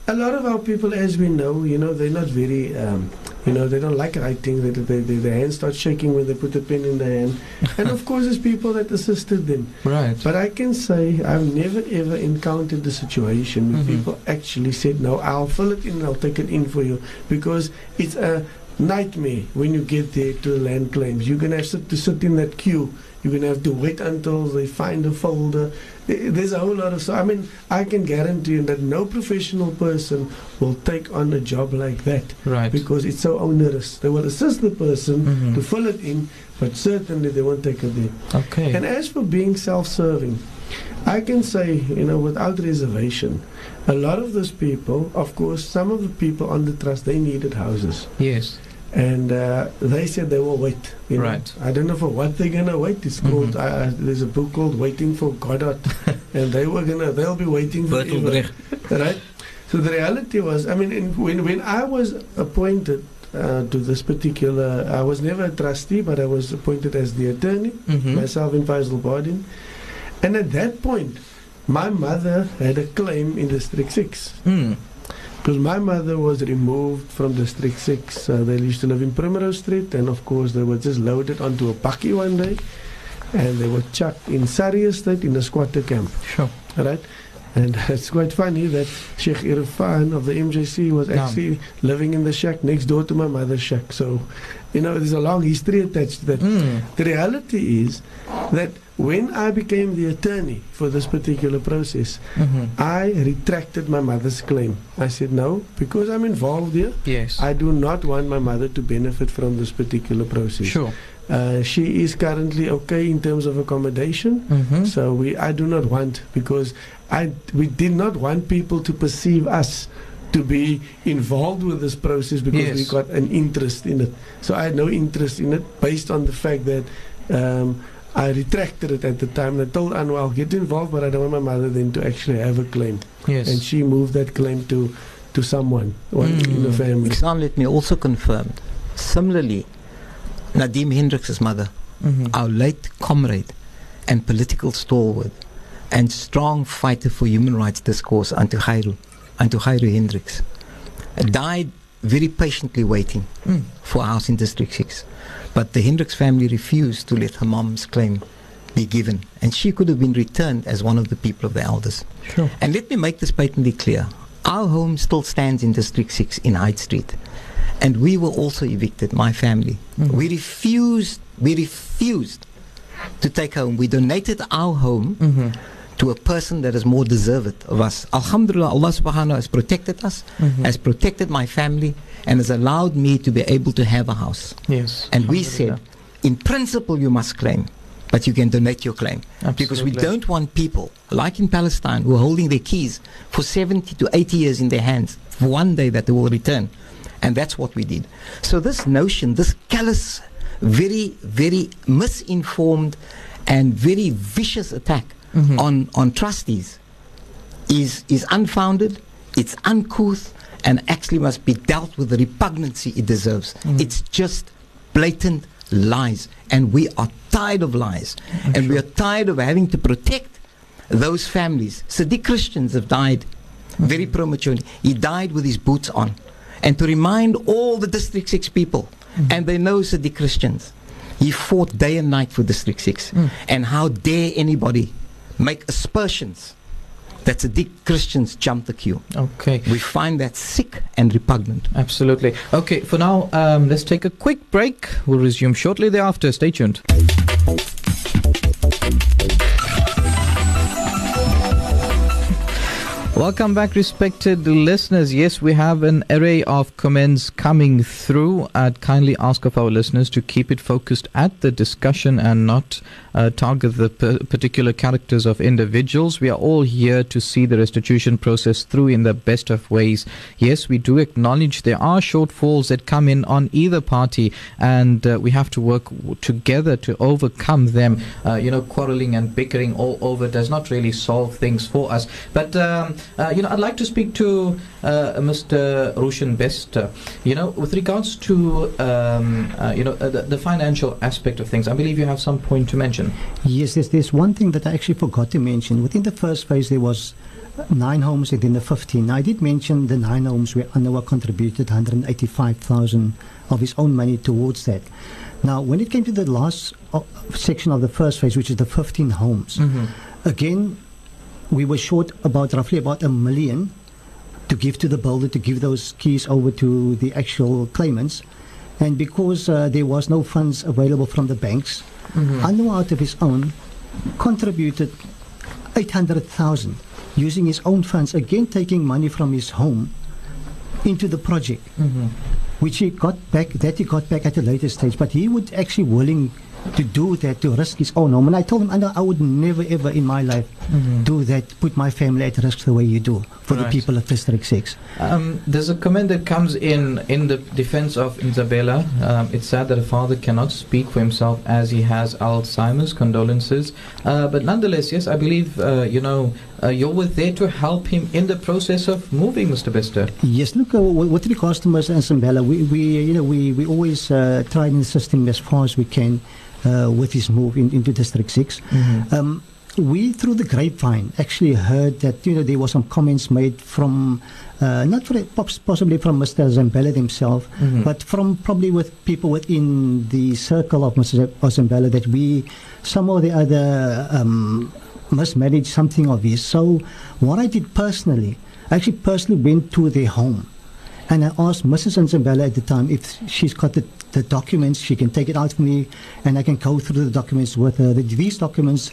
a lot of our people, as we know, you know, they're not very, um, you know, they don't like writing. They, they, they, their hands start shaking when they put the pen in their hand. and of course, there's people that assisted them. Right. But I can say I've never ever encountered the situation where Mhm. people actually said, "No, I'll fill it in. I'll take it in for you," because it's a nightmare when you get there to the land claims. You're gonna have to sit in that queue. You're gonna have to wait until they find a folder. There's a whole lot of so. I mean, I can guarantee you that no professional person will take on a job like that Right. because it's so onerous. They will assist the person Mhm. to fill it in, but certainly they won't take it there. Okay. And as for being self-serving, I can say, you know, without reservation, a lot of those people, of course, some of the people on the trust, they needed houses. Yes. And uh, they said they will wait. You know. Right. I don't know for what they're gonna wait. It's Mhm. called. Uh, there's a book called "Waiting for Godot," and they were gonna. They'll be waiting for right? So the reality was, I mean, in, when when I was appointed uh, to this particular, I was never a trustee, but I was appointed as the attorney, Mhm. myself and Faisal Bardin. And at that point, my mother had a claim in District Six. Mm. Because my mother was removed from District 6. Uh, they used to live in Primrose Street, and of course, they were just loaded onto a bakkie one day, and they were chucked in Surrey Estate in a squatter camp. Sure. Right? And it's quite funny that Sheikh Irfan of the MJC was actually living in the shack next door to my mother's shack. So, you know, there's a long history attached to that. Mm. The reality is that when I became the attorney for this particular process, Mhm. I retracted my mother's claim. I said, no, because I'm involved here, Yes. I do not want my mother to benefit from this particular process. Sure. Uh, she is currently okay in terms of accommodation. Mhm. So we, I do not want because I, we did not want people to perceive us to be involved with this process because we got an interest in it. So I had no interest in it based on the fact that um, I retracted it at the time. And I told Anwar, I'll get involved, but I don't want my mother then to actually have a claim. Yes. And she moved that claim to, to someone one in the Mm. family. Iksan, let me also confirm. Similarly, Nadim Hendricks' mother, Mhm. our late comrade and political stalwart and strong fighter for human rights discourse, Antu Khairu, Antu Khairu Hendricks, died very patiently waiting Mm. for a house in District 6. But the Hendricks family refused to let her mom's claim be given, and she could have been returned as one of the people of the elders. Sure. And let me make this patently clear. Our home still stands in District 6 in Hyde Street. And we were also evicted, my family. Mhm. We refused, we refused to take home. We donated our home Mhm. To a person that is more deserved of us. Alhamdulillah, Allah subhanahu wa has protected us, Mhm. has protected my family, and has allowed me to be able to have a house. Yes. And we said, in principle, you must claim, but you can donate your claim. Because we don't want people, like in Palestine, who are holding their keys for 70 to 80 years in their hands, for one day that they will return. And that's what we did. So, this notion, this callous, very, very misinformed, and very vicious attack Mhm. on, on trustees is, is unfounded, it's uncouth, and actually must be dealt with the repugnancy it deserves. Mhm. It's just blatant lies, and we are tired of lies, and we are tired of having to protect those families. Sadiq Christians have died very prematurely. He died with his boots on, and to remind all the District Six people, and they know Sadiq Christians, he fought day and night for District Six, Mm. and how dare anybody make aspersions that Sadiq Christians jump the queue? Okay. We find that sick and repugnant. Absolutely. Okay, for now, um, let's take a quick break. We'll resume shortly thereafter. Stay tuned. Welcome back, respected listeners. Yes, we have an array of comments coming through. I'd kindly ask of our listeners to keep it focused at the discussion and not uh, target the p- particular characters of individuals. We are all here to see the restitution process through in the best of ways. Yes, we do acknowledge there are shortfalls that come in on either party, and uh, we have to work together to overcome them. Uh, you know, quarreling and bickering all over does not really solve things for us. But um, uh, you know, I'd like to speak to uh, Mr. Roshan Bester. You know, with regards to um, uh, you know the, the financial aspect of things, I believe you have some point to mention. Yes, there's, there's one thing that I actually forgot to mention. Within the first phase, there was nine homes within the 15. I did mention the nine homes where Anwar contributed 185,000 of his own money towards that. Now, when it came to the last uh, section of the first phase, which is the 15 homes, again, we were short about roughly about a million to give to the builder to give those keys over to the actual claimants. And because uh, there was no funds available from the banks, Mhm. Anwar out of his own contributed 800,000 using his own funds, again taking money from his home into the project, Mhm. which he got back, that he got back at a later stage. But he would actually willing to do that, to risk his own home. And I told him, I, know, I would never, ever in my life Mhm. do that, put my family at risk the way you do for the people of District 6. Um, there's a comment that comes in in the defense of Isabella. Um, it's sad that a father cannot speak for himself as he has Alzheimer's. Condolences. Uh, but nonetheless, yes, I believe, uh, you know, uh, you were there to help him in the process of moving, Mr. Bester. Yes, look, uh, with regards to Mr. Ansambella, we, we, you know, we, we always uh, try and assist him as far as we can uh, with his move in, into District 6. Um, we, through the grapevine, actually heard that, you know, there were some comments made from, uh, not for, possibly from Mr. Zambella himself, Mhm. but from probably with people within the circle of Mr. Zambella that we, some or the other, um, mismanaged something of his. So what I did personally, I actually personally went to their home and I asked Mrs. Nzambela at the time if she's got the, the documents, she can take it out for me and I can go through the documents with her. The, these documents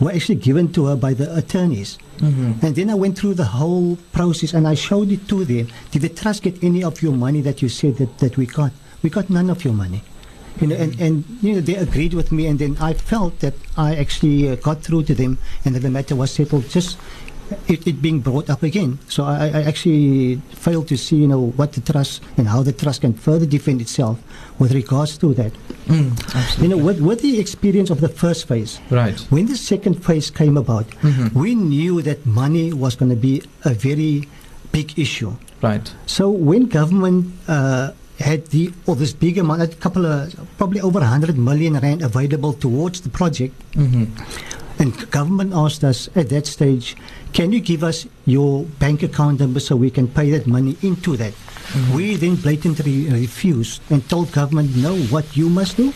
were actually given to her by the attorneys. Mm-hmm. And then I went through the whole process and I showed it to them. Did the trust get any of your money that you said that, that we got? We got none of your money. You know, and, and you know they agreed with me, and then I felt that I actually uh, got through to them, and that the matter was settled. Just it, it being brought up again. So I, I actually failed to see, you know, what the trust and how the trust can further defend itself with regards to that. Mm, You know, with, with the experience of the first phase, Right. when the second phase came about, Mhm. we knew that money was going to be a very big issue. Right. So when government uh, had the or this big amount, a couple of probably over 100 million rand available towards the project, Mm-hmm. and government asked us at that stage, can you give us your bank account number so we can pay that money into that? We then blatantly refused and told government, no, what you must do,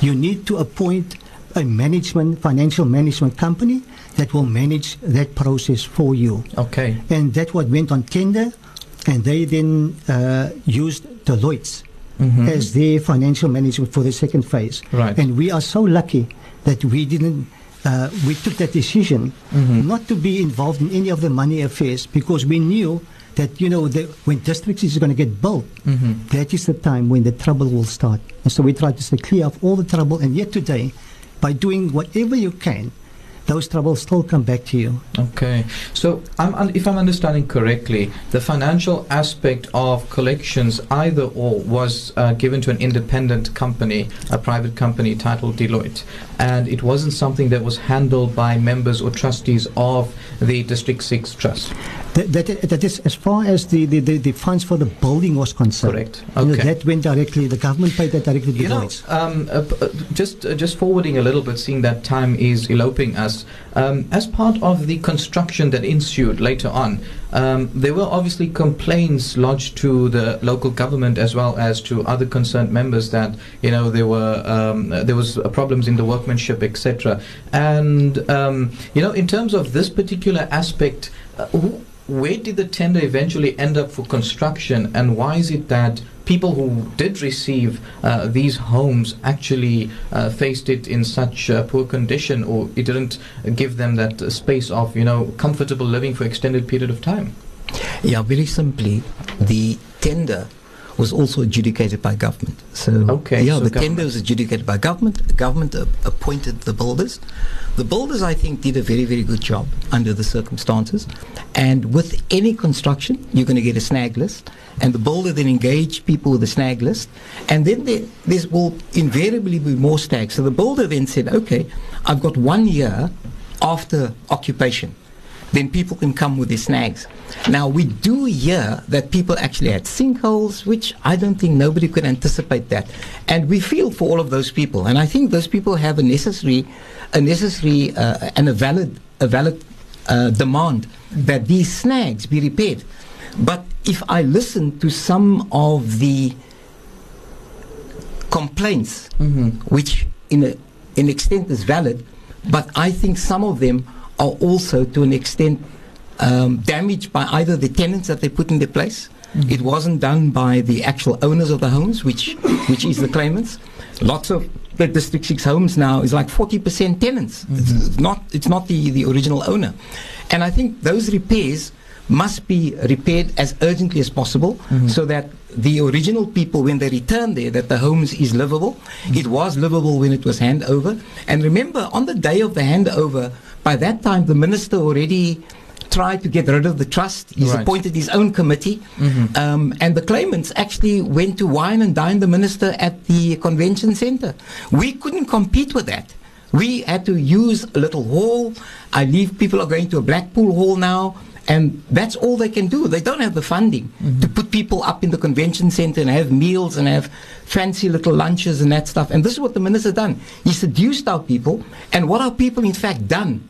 you need to appoint a management, financial management company that will manage that process for you. Okay. And that what went on tender, and they then uh, used Deloitte Mhm. as their financial management for the second phase. Right. And we are so lucky that we didn't. Uh, we took that decision Mhm. not to be involved in any of the money affairs because we knew that you know the, when districts is going to get built, Mhm. that is the time when the trouble will start. And so we tried to stay clear of all the trouble. And yet today, by doing whatever you can, those troubles still come back to you. Okay, so I'm, if I'm understanding correctly, the financial aspect of collections, either or, was uh, given to an independent company, a private company titled Deloitte, and it wasn't something that was handled by members or trustees of the District Six Trust. That, that, that is as far as the, the, the, the funds for the building was concerned. Correct. You know, Okay. that went directly. The government paid that directly to You know, um, uh, uh, just uh, just forwarding a little bit, seeing that time is eloping us. Um, as part of the construction that ensued later on, um, there were obviously complaints lodged to the local government as well as to other concerned members that you know there were um, uh, there was uh, problems in the workmanship, etc. And um, you know, in terms of this particular aspect, uh, who, where did the tender eventually end up for construction, and why is it that people who did receive uh, these homes actually uh, faced it in such uh, poor condition, or it didn't give them that space of you know comfortable living for extended period of time? Yeah, very simply, the tender was also adjudicated by government. So, Okay, yeah, so the government. tender was adjudicated by government. The government uh, appointed the builders. The builders, I think, did a very, very good job under the circumstances. And with any construction, you're going to get a snag list. And the builder then engaged people with a snag list. And then there there's, will invariably be more snags. So the builder then said, okay, I've got one year after occupation then people can come with their snags. Now, we do hear that people actually had sinkholes, which I don't think nobody could anticipate that. And we feel for all of those people. And I think those people have a necessary, a necessary uh, and a valid, a valid uh, demand that these snags be repaired. But if I listen to some of the complaints, which in a, in extent is valid, but I think some of them are also to an extent um, damaged by either the tenants that they put in their place. Mm-hmm. It wasn't done by the actual owners of the homes, which which is the claimants. Lots of the District Six homes now is like forty percent tenants. It's, mm-hmm. it's not it's not the, the original owner, and I think those repairs must be repaired as urgently as possible mm-hmm. so that the original people, when they return there, that the homes is livable. It was livable when it was handed over. And remember, on the day of the handover, by that time, the minister already tried to get rid of the trust. He's Right. appointed his own committee. Mhm. Um, and the claimants actually went to wine and dine the minister at the convention center. We couldn't compete with that. We had to use a little hall. I believe people are going to a Blackpool hall now. And that's all they can do. They don't have the funding to mm-hmm. put people up in the convention center and have meals and have fancy little lunches and that stuff. And this is what the minister done. He seduced our people. And what our people, in fact, done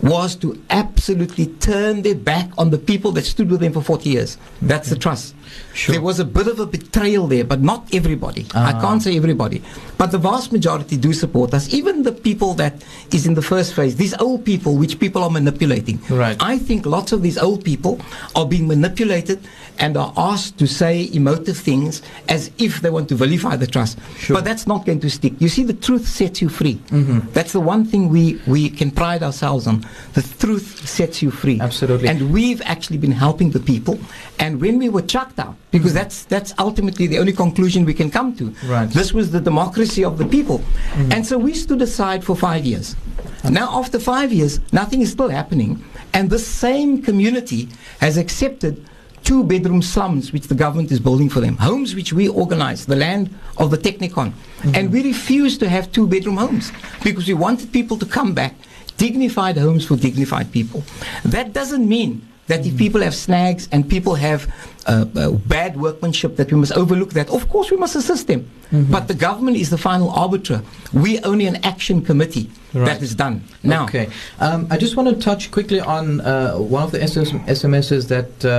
was to absolutely turn their back on the people that stood with them for 40 years. That's the trust. Sure. There was a bit of a betrayal there, but not everybody. I Ah. can't say everybody. But the vast majority do support us. Even the people that is in the first phase, these old people which people are manipulating. Right. I think lots of these old people are being manipulated and are asked to say emotive things as if they want to vilify the trust. Sure. But that's not going to stick. You see, the truth sets you free. Mhm. That's the one thing we, we can pride ourselves on. The truth sets you free. Absolutely. And we've actually been helping the people. And when we were chucked out, because mm-hmm. that's that's ultimately the only conclusion we can come to. Right. This was the democracy of the people. Mm-hmm. And so we stood aside for five years. Now, after five years, nothing is still happening. And the same community has accepted two bedroom slums which the government is building for them, homes which we organize, the land of the Technikon. Mm-hmm. And we refused to have two bedroom homes because we wanted people to come back, dignified homes for dignified people. That doesn't mean that if people have snags and people have uh, uh, bad workmanship, that we must overlook that. Of course, we must assist them. But the government is the final arbiter. We only an action committee Right. that is done. Now, okay. Um, I just want to touch quickly on uh, one of the SS- SMSs that uh,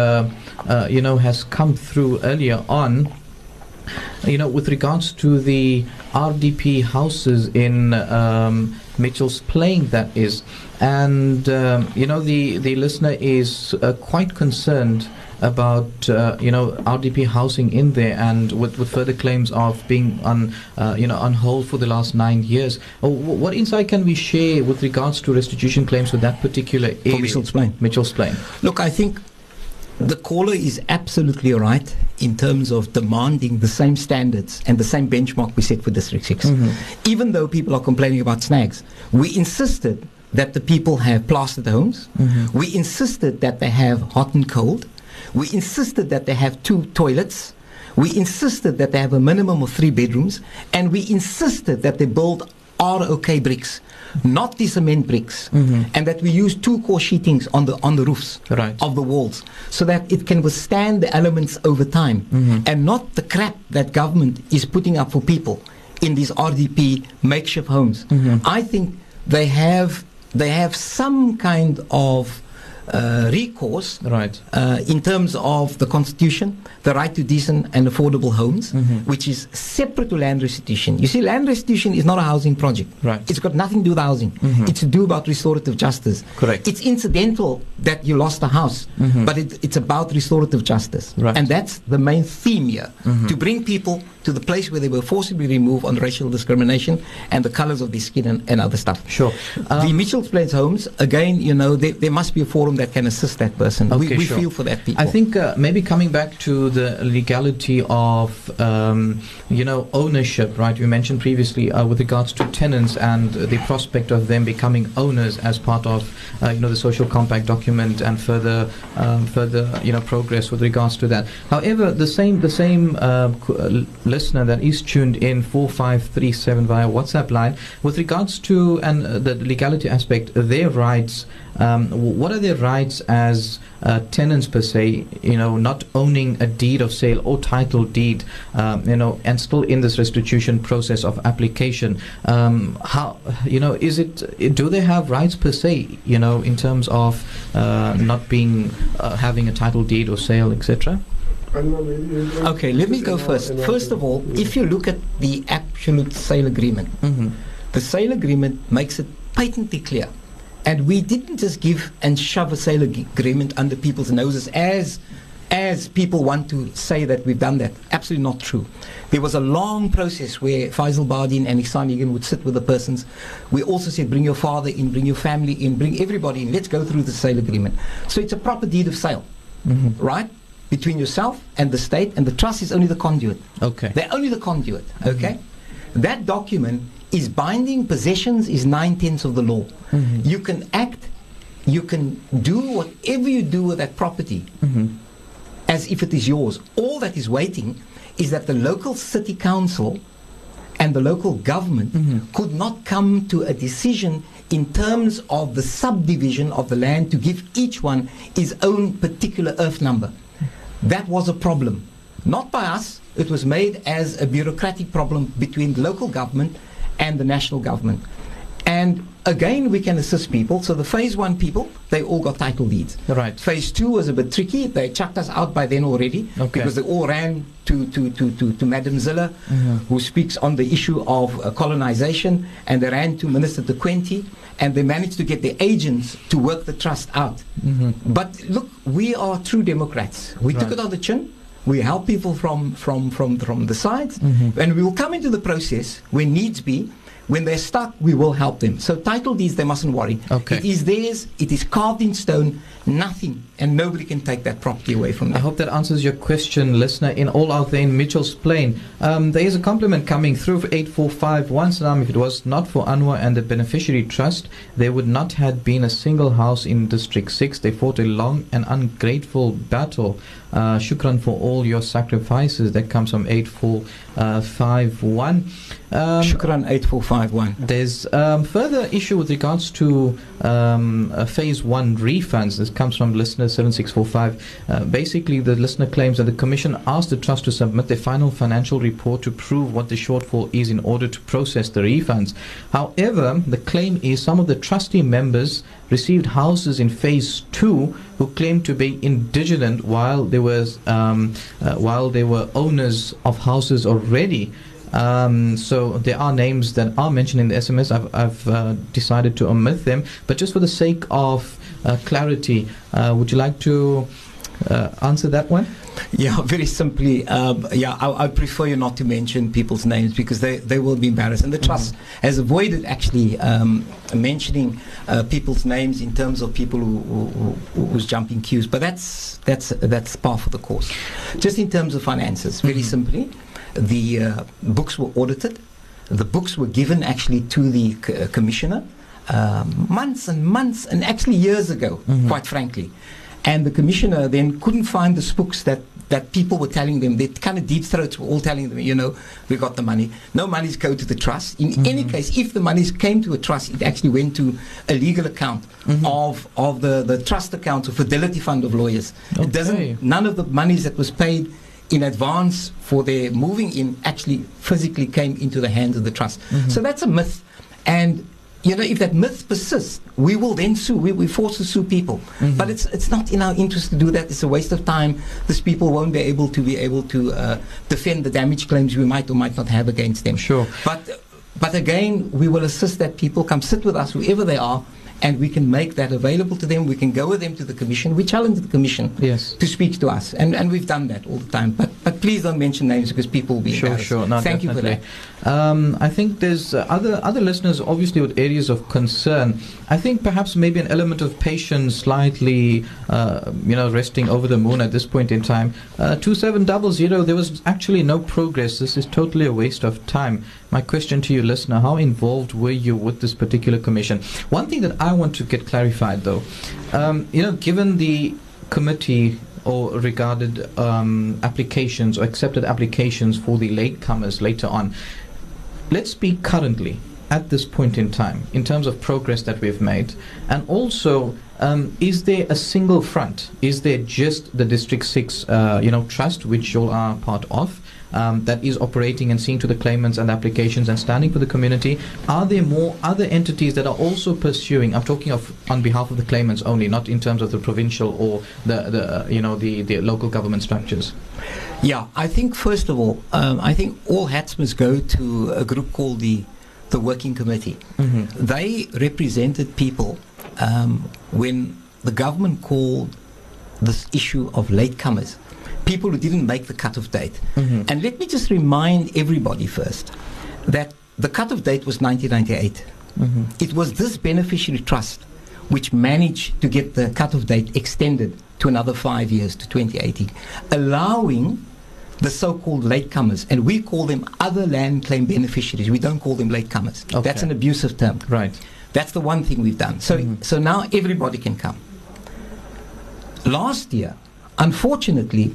uh, you know has come through earlier on. You know, with regards to the RDP houses in um, Mitchell's Plain, that is, and um, you know the the listener is uh, quite concerned about uh, you know RDP housing in there and with, with further claims of being on uh, you know on hold for the last nine years. Wh- what insight can we share with regards to restitution claims for that particular area? Mitchell's Plain. Mitchell's Plain. Look, I think the caller is absolutely right in terms of demanding the same standards and the same benchmark we set for District 6. Mhm. Even though people are complaining about snags, we insisted that the people have plastered homes. Mhm. We insisted that they have hot and cold. We insisted that they have two toilets. We insisted that they have a minimum of three bedrooms. And we insisted that they build ROK bricks, not the cement bricks. Mhm. And that we use two core sheetings on the, on the roofs Right. of the walls so that it can withstand the elements over time Mhm. and not the crap that government is putting up for people in these RDP makeshift homes. Mhm. I think they have they have some kind of recourse Right. uh, in terms of the constitution, the right to decent and affordable homes, Mhm. which is separate to land restitution. You see, land restitution is not a housing project. Right. It's got nothing to do with housing. Mhm. It's to do about restorative justice. Correct. It's incidental that you lost a house, Mhm. but it, it's about restorative justice. Right. And that's the main theme here Mhm. to bring people to the place where they were forcibly removed on racial discrimination and the colors of their skin and, and other stuff. Sure. the Um, Mitchell's Plains homes, again, you know, there, there must be a forum that can assist that person. we Okay, we sure. feel for that people. I think uh, maybe coming back to the legality of um, you know ownership, right? You mentioned previously uh, with regards to tenants and the prospect of them becoming owners as part of uh, you know the social compact document and further um, further you know progress with regards to that. However, the same the same qu- uh, listener that is tuned in four five three seven via WhatsApp line with regards to and uh, the legality aspect, their rights. Um, what are their rights as uh, tenants per se? You know, not owning a deed of sale or title deed. Um, you know, and still in this restitution process of application. Um, how you know is it? Do they have rights per se? You know, in terms of uh, not being uh, having a title deed or sale, etc. Okay, let me go first. First of all, if you look at the absolute sale agreement, Mm-hmm. the sale agreement makes it patently clear. And we didn't just give and shove a sale agreement under people's noses as as people want to say that we've done that. Absolutely not true. There was a long process where Faisal Bardin and Ihsan Egan would sit with the persons. We also said, bring your father in, bring your family in, bring everybody in. Let's go through the sale agreement. So it's a proper deed of sale, Mm-hmm. right? Between yourself and the state, and the trust is only the conduit. Okay. They're only the conduit, okay? That document is binding. Possessions is nine tenths of the law. Mhm. You can act, you can do whatever you do with that property Mhm. as if it is yours. All that is waiting is that the local city council and the local government Mhm. could not come to a decision in terms of the subdivision of the land to give each one his own particular erf number. That was a problem. Not by us, it was made as a bureaucratic problem between the local government and the national government. And again, we can assist people. So the phase one people, they all got title deeds. Right. Phase two was a bit tricky. They chucked us out by then already Okay. because they all ran to, to, to, to, to Madam Zille, Mhm. who speaks on the issue of uh, colonization, and they ran to Minister Nkwinti, and they managed to get the agents to work the trust out. Mhm. But look, we are true Democrats. We took it on the chin. We help people from, from, from, from the sides, Mhm. and we will come into the process when needs be. When they're stuck, we will help them. So title deeds, they mustn't worry. Okay. It is theirs. It is carved in stone. Nothing, and nobody can take that property away from them. I hope that answers your question, listener, in all out there in Mitchell's Plain. Um, there is a compliment coming through for 8451 Salam. If it was not for Anwar and the beneficiary trust, there would not have been a single house in District 6. They fought a long and ungrateful battle. Uh, shukran for all your sacrifices. That comes from 8451. Um, Shukran 8451. there's um, further issue with regards to um, phase one refunds. This comes from listener 7645. Uh, basically, the listener claims that the Commission asked the Trust to submit their final financial report to prove what the shortfall is in order to process the refunds. However, the claim is some of the trustee members received houses in phase two who claimed to be indigent while was um, uh, while they were owners of houses already. Um, so there are names that are mentioned in the SMS. I've, I've uh, decided to omit them, but just for the sake of uh, clarity, uh, would you like to uh, answer that one? Yeah, very simply. Um, yeah, I, I prefer you not to mention people's names because they, they will be embarrassed. And the trust has avoided actually um, mentioning uh, people's names in terms of people who, who, who who's jumping queues. But that's that's that's par for the course. Just in terms of finances, very simply, the uh, books were audited. The books were given actually to the c- uh, commissioner um, months and months and actually years ago, Mhm. quite frankly. And the commissioner then couldn't find the spooks that, that people were telling them. They kind of deep throats were all telling them, you know, we got the money. No monies go to the trust. In any case, if the monies came to a trust, it actually went to a legal account of, of the, the trust account or fidelity fund of lawyers. It doesn't, none of the monies that was paid in advance for their moving in actually physically came into the hands of the trust. So that's a myth. And you know, if that myth persists, we will then sue. We, we force to sue people. But it's it's not in our interest to do that. It's a waste of time. These people won't be able to be able to uh, defend the damage claims we might or might not have against them. Sure. But but again, we will assist that people come sit with us whoever they are, and we can make that available to them. We can go with them to the commission. We challenge the commission Yes. to speak to us, and, and we've done that all the time. But but please don't mention names because people will be Sure, embarrassed. sure. No, Thank you for that. Um, I think there's uh, other other listeners, obviously, with areas of concern. I think perhaps maybe an element of patience, slightly, uh, you know, resting over the moon at this point in time. Uh, two seven double zero. There was actually no progress. This is totally a waste of time. My question to you, listener: How involved were you with this particular commission? One thing that I want to get clarified, though, um, you know, given the committee or regarded um, applications or accepted applications for the latecomers later on. Let's speak currently at this point in time in terms of progress that we've made, and also. Um, is there a single front? Is there just the District Six, uh, you know, trust which you all are part of, um, that is operating and seeing to the claimants and applications and standing for the community? Are there more other entities that are also pursuing? I'm talking of on behalf of the claimants only, not in terms of the provincial or the, the uh, you know the, the local government structures. Yeah, I think first of all, um, I think all hats must go to a group called the the Working Committee. Mm-hmm. They represented people um, when the government called this issue of latecomers, people who didn't make the cut-off date. Mhm. And let me just remind everybody first that the cut-off date was 1998. Mhm. It was this beneficiary trust which managed to get the cut-off date extended to another five years to 2018, allowing the so-called latecomers, and we call them other land claim beneficiaries. We don't call them latecomers. Okay. That's an abusive term. Right. That's the one thing we've done. So, Mhm. so now everybody can come. Last year, unfortunately,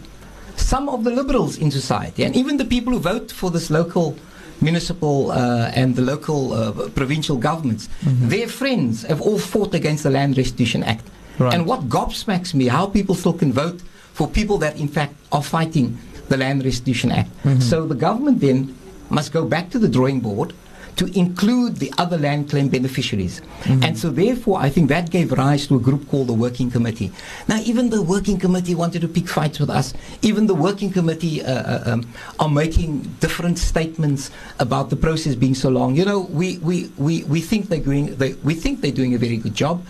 some of the liberals in society, and even the people who vote for this local municipal uh, and the local uh, provincial governments, Mhm. their friends have all fought against the Land Restitution Act. Right. And what gobsmacks me, how people still can vote for people that in fact are fighting the Land Restitution Act. Mhm. So the government then must go back to the drawing board to include the other land claim beneficiaries. Mhm. And so therefore I think that gave rise to a group called the Working Committee. Now even the Working Committee wanted to pick fights with us. Even the Working Committee uh, uh, um, are making different statements about the process being so long. You know, we, we, we, we think they're doing they, we think they're doing a very good job.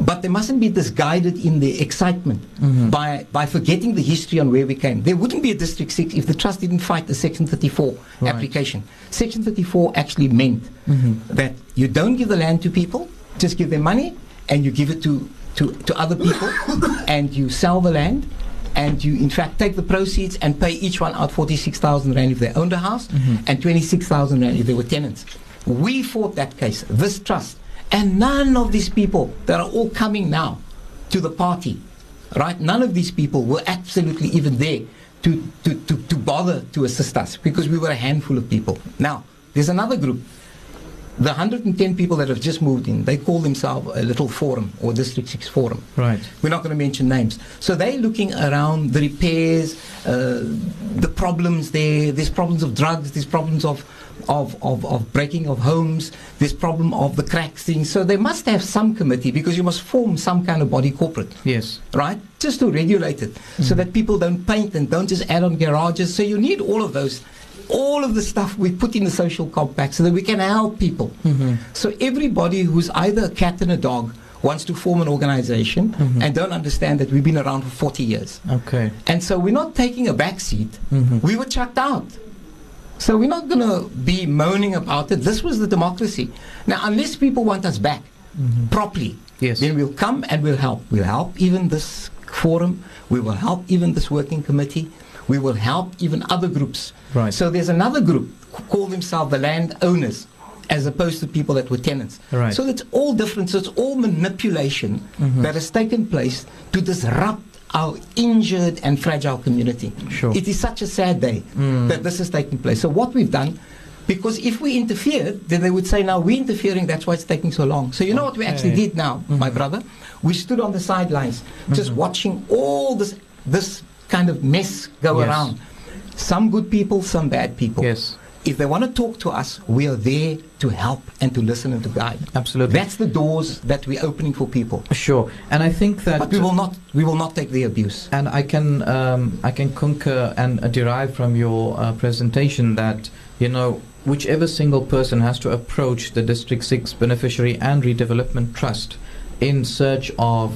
But they mustn't be misguided in their excitement Mhm. by, by forgetting the history on where we came. There wouldn't be a District 6 if the trust didn't fight the Section 34 Right. application. Section 34 actually meant Mhm. that you don't give the land to people, just give them money, and you give it to, to, to other people, and you sell the land, and you in fact take the proceeds and pay each one out 46,000 rand if they owned a house, Mhm. and 26,000 rand if they were tenants. We fought that case, this trust, and none of these people that are all coming now to the party, right? None of these people were absolutely even there to, to, to, to bother to assist us because we were a handful of people. Now, there's another group. The 110 people that have just moved in, they call themselves a little forum or District 6 forum. Right. We're not going to mention names. So they're looking around the repairs, uh, the problems there. There's problems of drugs. There's problems of, of, of, of breaking of homes. this problem of the cracks thing. So they must have some committee because you must form some kind of body corporate, Yes. right? Just to regulate it so that people don't paint and don't just add on garages. So you need all of those. All of the stuff we put in the social compact so that we can help people. Mm-hmm. So everybody who's either a cat and a dog wants to form an organization Mhm. and don't understand that we've been around for 40 years. Okay. And so we're not taking a back seat. Mhm. We were chucked out. So we're not going to be moaning about it. This was the democracy. Now, unless people want us back Mhm. properly, Yes. then we'll come and we'll help. We'll help even this forum. We will help even this working committee. We will help even other groups. Right. So there's another group who call themselves the landowners as opposed to people that were tenants. Right. So it's all different. So it's all manipulation Mhm. that has taken place to disrupt our injured and fragile community. Sure. It is such a sad day Mm. that this is taking place. So what we've done, because if we interfered, then they would say, now we're interfering, that's why it's taking so long. So you know what we actually did now, my Mhm. brother? We stood on the sidelines, just Mhm. watching all this, this kind of mess go Yes. around. Some good people, some bad people. Yes. If they want to talk to us, we are there to help and to listen and to guide. Absolutely. That's the doors that we're opening for people. Sure. And I think that But we will not, we will not take the abuse. and I can um, I can concur and uh, derive from your uh, presentation that you know whichever single person has to approach the District Six Beneficiary and Redevelopment Trust in search of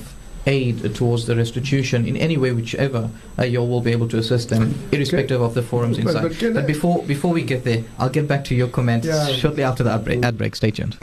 aid towards the restitution in any way, whichever uh, you will be able to assist them, irrespective of the forums inside. but can I- before before we get there, I'll get back to your comments Yeah. shortly after the ad break. Ad break. Stay tuned.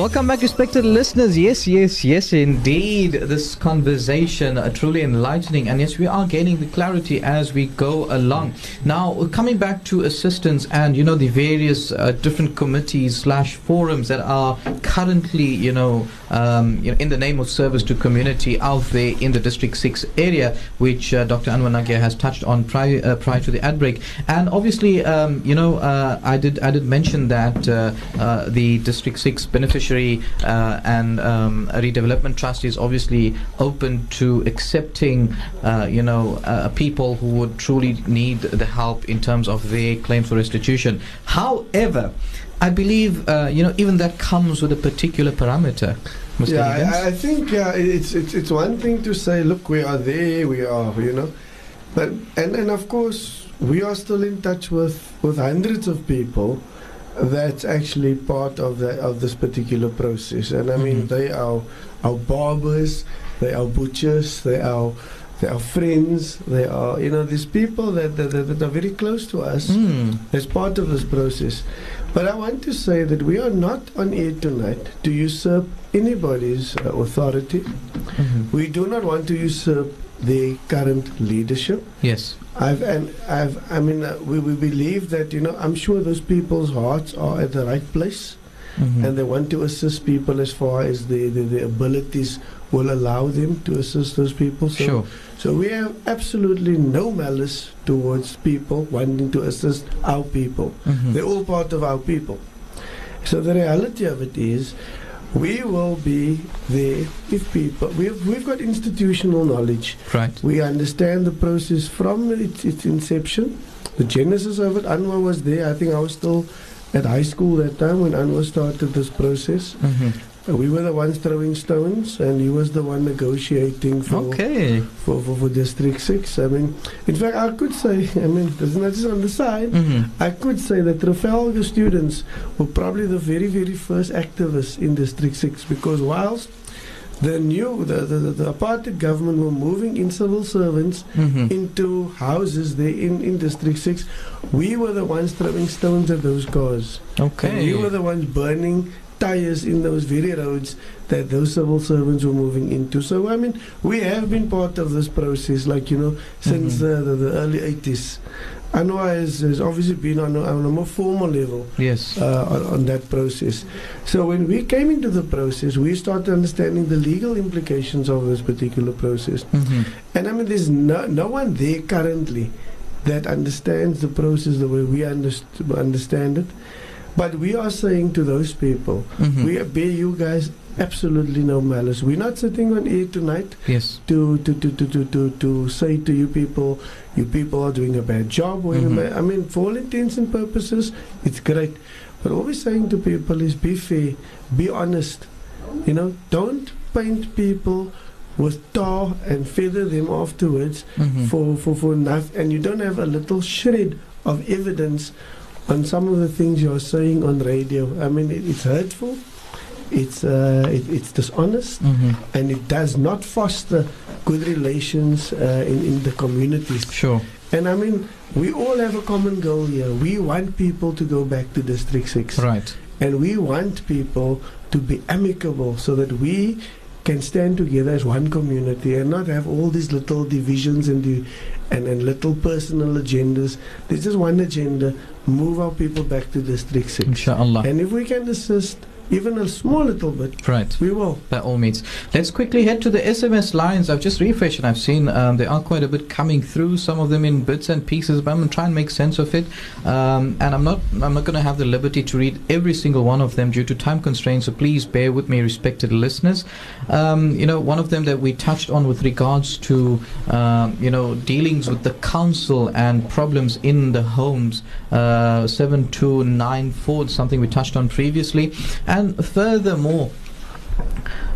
Welcome back, respected listeners. Yes, yes, yes, indeed. This conversation uh, truly enlightening, and yes, we are gaining the clarity as we go along. Now, coming back to assistance and you know the various uh, different committees slash forums that are currently you know, um, you know in the name of service to community out there in the District Six area, which uh, Dr. Anwar Nagia has touched on prior uh, prior to the ad break, and obviously, um, you know, uh, I did I did mention that uh, the District Six uh, and um, redevelopment trust is obviously open to accepting, uh, you know, uh, people who would truly need the help in terms of their claims for restitution. However, I believe, uh, you know, even that comes with a particular parameter. Mr. Yeah, I, I think it's, it's it's one thing to say, look, we are there, we are, you know, but and and of course we are still in touch with with hundreds of people that's actually part of the of this particular process. And I mean, Mhm. they are our barbers, they are butchers, they are they are friends, they are you know these people that that, that, are very close to us Mm. as part of this process. But I want to say that we are not on air tonight to usurp anybody's uh, authority. Mhm. We do not want to usurp the current leadership. Yes. I've and I've I mean uh, we, we believe that you know I'm sure those people's hearts are at the right place Mhm. and they want to assist people as far as the, the, the abilities will allow them to assist those people. So Sure. so we have absolutely no malice towards people wanting to assist our people. Mhm. They're all part of our people. So the reality of it is, we will be there if people. We've we've got institutional knowledge. Right. We understand the process from its, its inception. The genesis of it. Anwar was there. I think I was still at high school that time when Anwar started this process. Mhm. We were the ones throwing stones, and he was the one negotiating for Okay. for, for, for District 6. I mean, in fact, I could say, I mean, this is not just on the side, Mhm. I could say that Trafalgar students were probably the very, very first activists in District 6 because whilst the new, the, the, the, the apartheid government were moving in civil servants Mhm. into houses there in, in District 6, we were the ones throwing stones at those cars. And Okay. we were the ones burning tires in those very roads that those civil servants were moving into. So, I mean, we have been part of this process, like, you know, since Mhm. the, the, the early 80s. Anwar has, has obviously been on a, on a more formal level Yes. uh, on, on that process. So when we came into the process, we started understanding the legal implications of this particular process. Mhm. And I mean, there's no, no one there currently that understands the process the way we underst- understand it. But we are saying to those people, Mhm. we bear you guys absolutely no malice. We're not sitting on air tonight Yes. to to, to, to, to, to to say to you people, you people are doing a bad job. Or Mhm. I mean, for all intents and purposes, it's great. But all we're saying to people is be fair, be honest. You know, don't paint people with tar and feather them afterwards Mhm. for, for, for nothing. And you don't have a little shred of evidence on some of the things you're saying on radio. I mean, it, it's hurtful. It's uh, it, it's dishonest Mhm. and it does not foster good relations uh, in, in the communities. Sure. And I mean, we all have a common goal here. We want people to go back to District 6. Right. And we want people to be amicable so that we can stand together as one community and not have all these little divisions and, the, and, and little personal agendas. There's just one agenda move our people back to District 6. Inshallah. And if we can assist even a small little bit, Right. we will. By all means. Let's quickly head to the SMS lines. I've just refreshed and I've seen um, there are quite a bit coming through, some of them in bits and pieces, but I'm going to try and make sense of it. Um, and I'm not I'm not going to have the liberty to read every single one of them due to time constraints, so please bear with me, respected listeners. Um, you know, one of them that we touched on with regards to, um, you know, dealings with the council and problems in the homes, uh, 7294, something we touched on previously. And furthermore,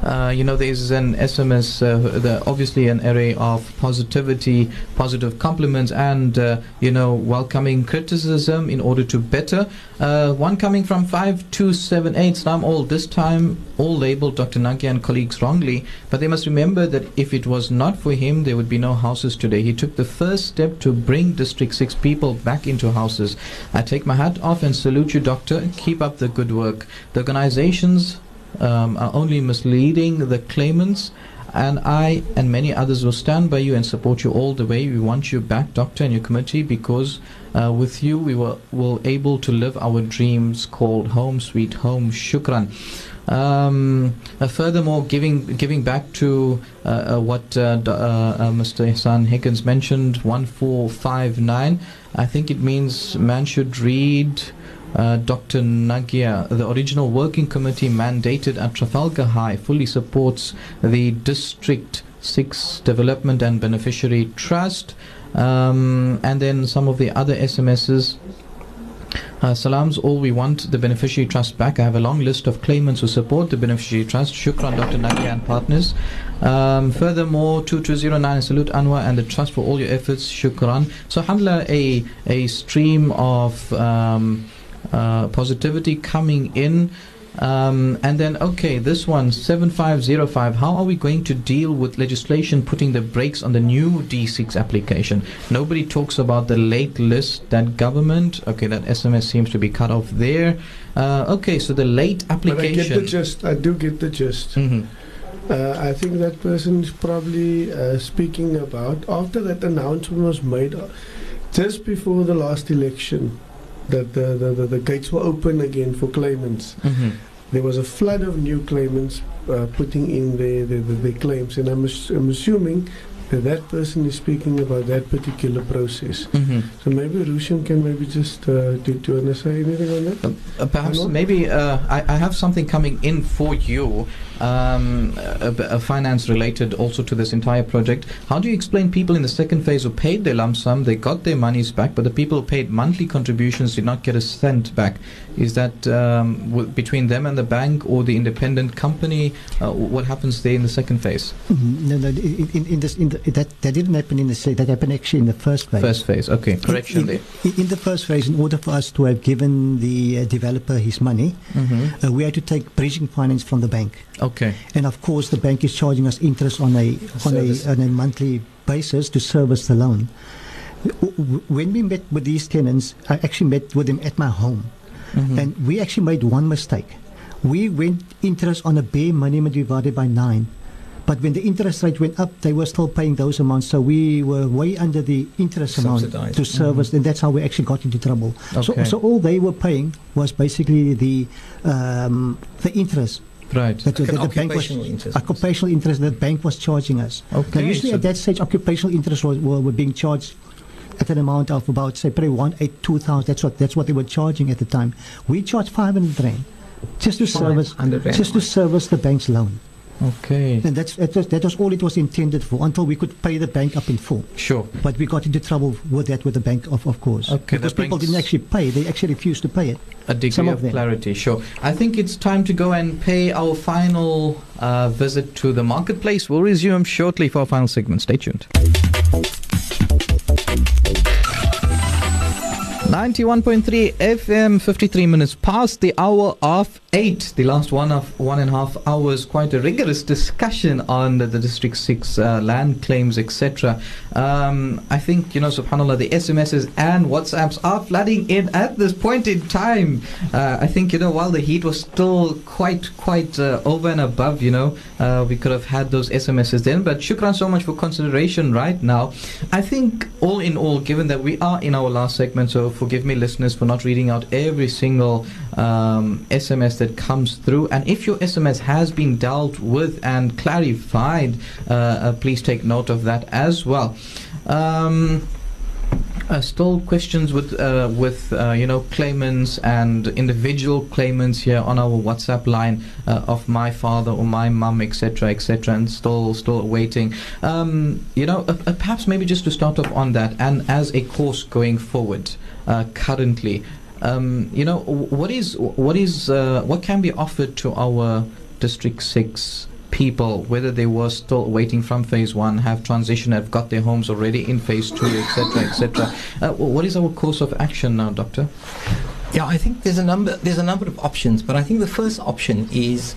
uh, you know, there's an SMS, uh, the, obviously an array of positivity, positive compliments, and, uh, you know, welcoming criticism in order to better. Uh, one coming from 5278, Salam all, this time all labeled Dr. Nagia and colleagues wrongly, but they must remember that if it was not for him, there would be no houses today. He took the first step to bring District 6 people back into houses. I take my hat off and salute you, Doctor. Keep up the good work. The organizations um, are only misleading the claimants. And I and many others will stand by you and support you all the way. We want you back, Doctor, and your committee, because uh, with you we were, were able to live our dreams called home, sweet home. Shukran. Um, uh, furthermore, giving giving back to uh, uh, what uh, uh, uh, Mr. Hassan Higgins mentioned, one four five nine. I think it means man should read uh, Dr. Nagia, the original working committee mandated at Trafalgar High, fully supports the District 6 Development and Beneficiary Trust. Um, and then some of the other SMSs. Uh, salams, all we want the beneficiary trust back. I have a long list of claimants who support the beneficiary trust. Shukran, Dr. Nagia and partners. Um, furthermore, 2209 salute Anwar and the trust for all your efforts. Shukran. So, alhamdulillah, a, a stream of. Um, uh, positivity coming in. Um, and then, okay, this one, 7505. How are we going to deal with legislation putting the brakes on the new D6 application? Nobody talks about the late list, that government. Okay, that SMS seems to be cut off there. Uh, okay, so the late But I get the application. gist. I do get the gist. Mhm. Uh, I think that person is probably uh, speaking about after that announcement was made, uh, just before the last election, that the, the, the, the gates were open again for claimants. Mhm. There was a flood of new claimants uh, putting in their, their, their, their claims, and I'm, ass- I'm assuming that that person is speaking about that particular process. Mhm. So maybe Rushan can maybe just uh, do, do you want to say anything on that? Uh, perhaps maybe uh, I, I have something coming in for you, um, a, a finance related also to this entire project. How do you explain people in the second phase who paid their lump sum, they got their monies back, but the people who paid monthly contributions did not get a cent back? Is that um, w- between them and the bank or the independent company? Uh, what happens there in the second phase? Mhm. No, no. In, in, this, in the, that that didn't happen in the se- that happened actually in the first phase. First phase, okay, correction in, there. in, in the first phase, in order for us to have given the uh, developer his money, Mhm. uh, we had to take bridging finance from the bank. Okay. And of course, the bank is charging us interest on a on Service. a on a monthly basis to service the loan. When we met with these tenants, I actually met with them at my home, Mhm. and we actually made one mistake. We went interest on a bare minimum divided by nine. But when the interest rate went up, they were still paying those amounts. So we were way under the interest amount to service, and that's how we actually got into trouble. So, Okay. so all they were paying was basically the um, the interest Right. that, Like that an the bank was occupational interest. occupational interest that the bank was charging us. Okay, Now, usually so- at that stage, occupational interest was, were, were being charged at an amount of about say probably one eight two thousand. That's what that's what they were charging at the time. We charged five hundred rand just to service just to service the bank's loan, Okay. and that's that was, that was all it was intended for until we could pay the bank up in full. Sure. But we got into trouble with that with the bank, of, of course, Okay, because people didn't actually pay; they actually refused to pay it. a degree Some of of, clarity. Sure. I think it's time to go and pay our final uh, visit to the marketplace. We'll resume shortly for our final segment. Stay tuned. 91.3 FM, 53 minutes past the hour of 8. The last one of one and a half hours. Quite a rigorous discussion on the, the District 6 uh, land claims, etc. Um, I think, you know, subhanAllah, the SMSs and WhatsApps are flooding in at this point in time. Uh, I think, you know, while the heat was still quite, quite uh, over and above, you know, uh, we could have had those SMSs then. But shukran so much for consideration right now. I think, all in all, given that we are in our last segment, so forgive me, listeners, for not reading out every single um, SMS that comes through. And if your SMS has been dealt with and clarified, uh, uh, please take note of that as well. Um, uh, still questions with uh, with uh, you know claimants and individual claimants here on our WhatsApp line uh, of my father or my mum etc etc and still still waiting um, you know perhaps maybe just to start off on that and as a course going forward currently um, you know what is what is uh, what can be offered to our district 6 people, whether they were still waiting from phase one, have transitioned, have got their homes already in phase two, etc., etc. Uh, what is our course of action now, Doctor? Yeah, I think there's a number there's a number of options, but I think the first option is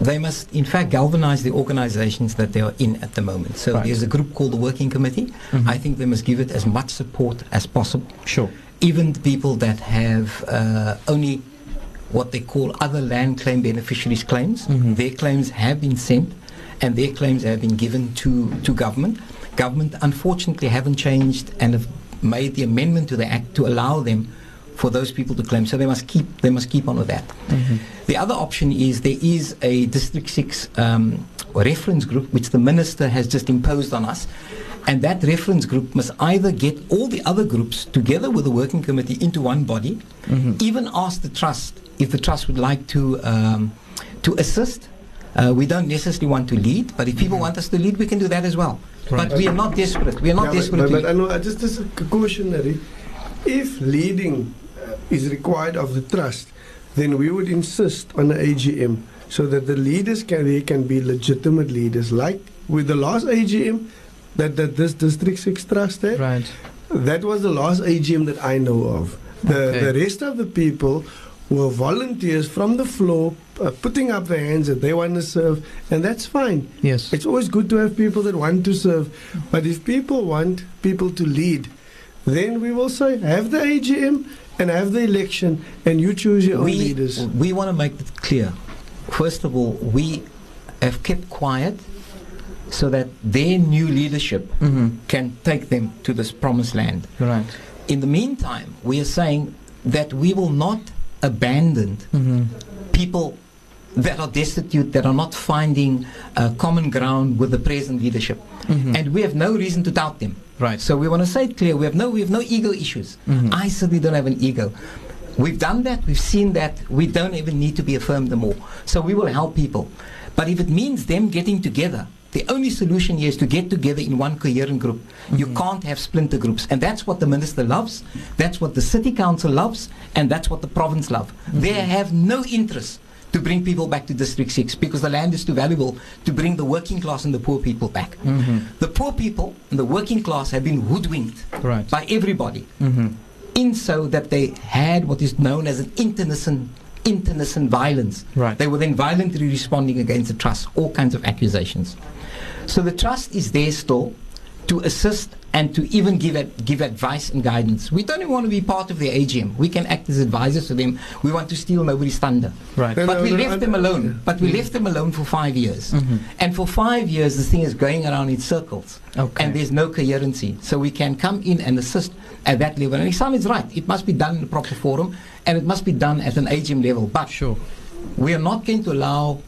they must in fact galvanize the organizations that they are in at the moment. So Right. there's a group called the Working Committee. Mhm. I think they must give it as much support as possible. Sure. Even the people that have uh, only what they call other land claim beneficiaries claims, Mhm. their claims have been sent and their claims have been given to, to government. Government unfortunately haven't changed and have made the amendment to the act to allow them for those people to claim. So they must keep they must keep on with that. The other option is there is a District 6 um, reference group which the Minister has just imposed on us. And that reference group must either get all the other groups together with the working committee into one body, even ask the trust if the trust would like to um, to assist. Uh, we don't necessarily want to lead, but if people want us to lead, we can do that as well. Right. But we are not desperate. We are not Yeah, desperate. But, to but. I know, I just as a cautionary, if leading uh, is required of the trust, then we would insist on the AGM so that the leaders can they can be legitimate leaders. Like with the last AGM that, that this District 6 Trust had, Right. that was the last AGM that I know of. The, Okay. the rest of the people were volunteers from the floor uh, putting up their hands that they want to serve, and that's fine. Yes. It's always good to have people that want to serve, but if people want people to lead, then we will say have the AGM and have the election, and you choose your own leaders. we want to make it clear. First of all, we have kept quiet so that their new leadership Mm-hmm. can take them to this promised land. Right. In the meantime, we are saying that we will not abandon Mm-hmm. people that are destitute, that are not finding uh, common ground with the present leadership. Mhm. And we have no reason to doubt them. Right. So we want to say it clear. We have no, we have no ego issues. Mhm. I certainly don't have an ego. We've done that. We've seen that. We don't even need to be affirmed more. So we will help people. But if it means them getting together, the only solution here is to get together in one coherent group. You can't have splinter groups. And that's what the minister loves. That's what the city council loves. And that's what the province love. They have no interest to bring people back to District 6 because the land is too valuable to bring the working class and the poor people back. Mm-hmm. The poor people and the working class have been hoodwinked Right. by everybody Mm-hmm. in so that they had what is known as an internecine internecine violence. Right. They were then violently responding against the trust, all kinds of accusations. So the trust is there still to assist and to even give ad- give advice and guidance. We don't even want to be part of the AGM. We can act as advisors to them. We want to steal nobody's thunder. Right. No, But no, we no, left I- them alone. But we left them alone for five years. Mhm. And for five years, this thing is going around in circles. Okay. And there's no coherency. So we can come in and assist at that level. And Isam is right. It must be done in a proper forum and it must be done at an AGM level. But Sure. we are not going to allow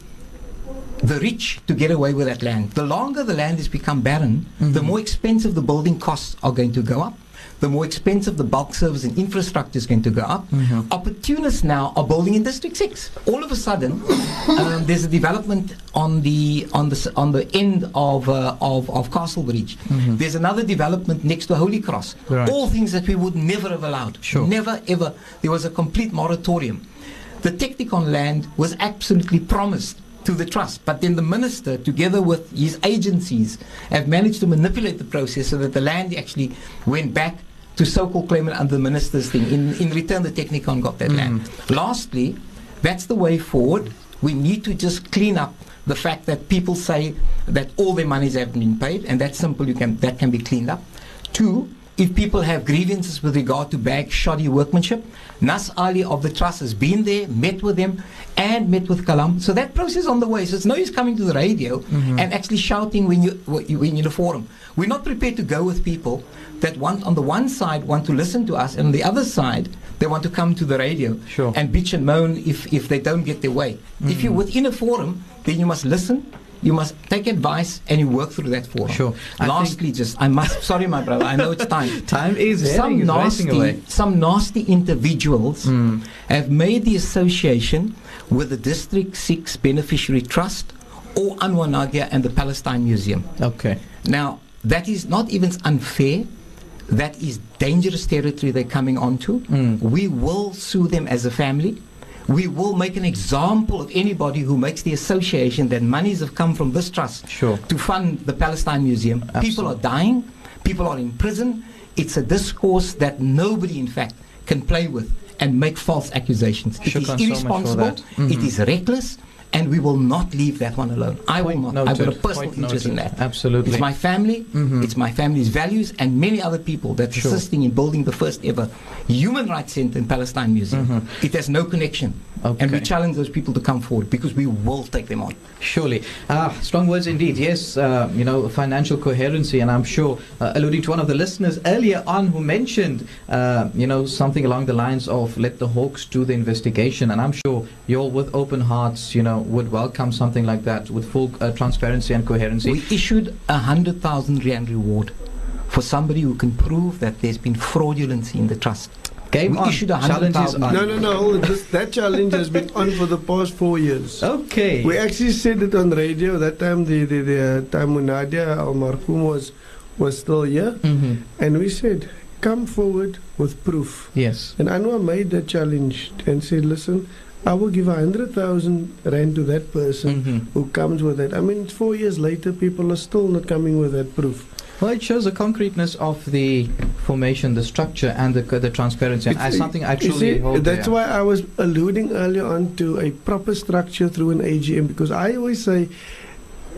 the rich to get away with that land. The longer the land has become barren, the more expensive the building costs are going to go up. The more expensive the bulk service and infrastructure is going to go up. Mhm. Opportunists now are building in District Six. All of a sudden, um, there's a development on the on the on the end of uh, of, of Castle Bridge. Mhm. There's another development next to Holy Cross. Right. All things that we would never have allowed. Sure. Never ever. There was a complete moratorium. The Technikon land was absolutely promised to the trust, but then the minister, together with his agencies, have managed to manipulate the process so that the land actually went back to so-called claimant under the minister's thing. In, in return, the Technikon got that mm. land. Lastly, that's the way forward. We need to just clean up the fact that people say that all their monies haven't been paid, and that's simple. You can that can be cleaned up. Two, if people have grievances with regard to bag shoddy workmanship, Nas Ali of the trust has been there, met with them, and met with Kalam. So that process is on the way. So it's no use coming to the radio mm-hmm. and actually shouting when you when you- when you're in a forum. We're not prepared to go with people that want on the one side want to listen to us, and on the other side they want to come to the radio Sure. and bitch and moan if if they don't get their way. If you're mm-hmm. within a forum, then you must listen. You must take advice and you work through that forum. Sure. I Lastly, just I must. Sorry, my brother. I know it's time. Time is some is nasty, some nasty individuals Mm. have made the association with the District Six Beneficiary Trust or Anwar Nagia and the Palestine Museum. Okay. Now, that is not even unfair. That is dangerous territory they're coming onto. Mm. We will sue them as a family. We will make an example of anybody who makes the association that monies have come from this trust Sure. to fund the Palestine Museum. People are dying. People are in prison. It's a discourse that nobody, in fact, can play with and make false accusations. It is Shukran so much for irresponsible. that. Mhm. It is reckless. And we will not leave that one alone. I will not. I've got a personal Point interest in that. Absolutely. It's my family, Mhm. it's my family's values, and many other people that's Sure. assisting in building the first ever human rights center in Palestine Museum. Mhm. It has no connection. And we challenge those people to come forward because we will take them on. Surely. Ah, strong words indeed. Yes, uh, you know, financial coherency. And I'm sure, uh, alluding to one of the listeners earlier on who mentioned, uh, you know, something along the lines of let the Hawks do the investigation. And I'm sure you're with open hearts, you know, would welcome something like that with full uh, transparency and coherency. We issued a hundred thousand rand reward for somebody who can prove that there's been fraudulency in the trust. Game we on. issued a Challenge hundred is thousand. on. No, no, no. This, that challenge has been on for the past four years. Okay. We actually said it on radio that time. The the, the uh, time when Nadia Al Marhum was was still here, hmm and we said, "Come forward with proof." Yes. And Anwar made that challenge and said, "Listen, I will give a hundred thousand rand to that person hmm who comes with it." I mean, four years later, people are still not coming with that proof. Well, it shows the concreteness of the formation, the structure, and the, the transparency. And as something I truly see, hold That's dear. why I was alluding earlier on to a proper structure through an AGM because I always say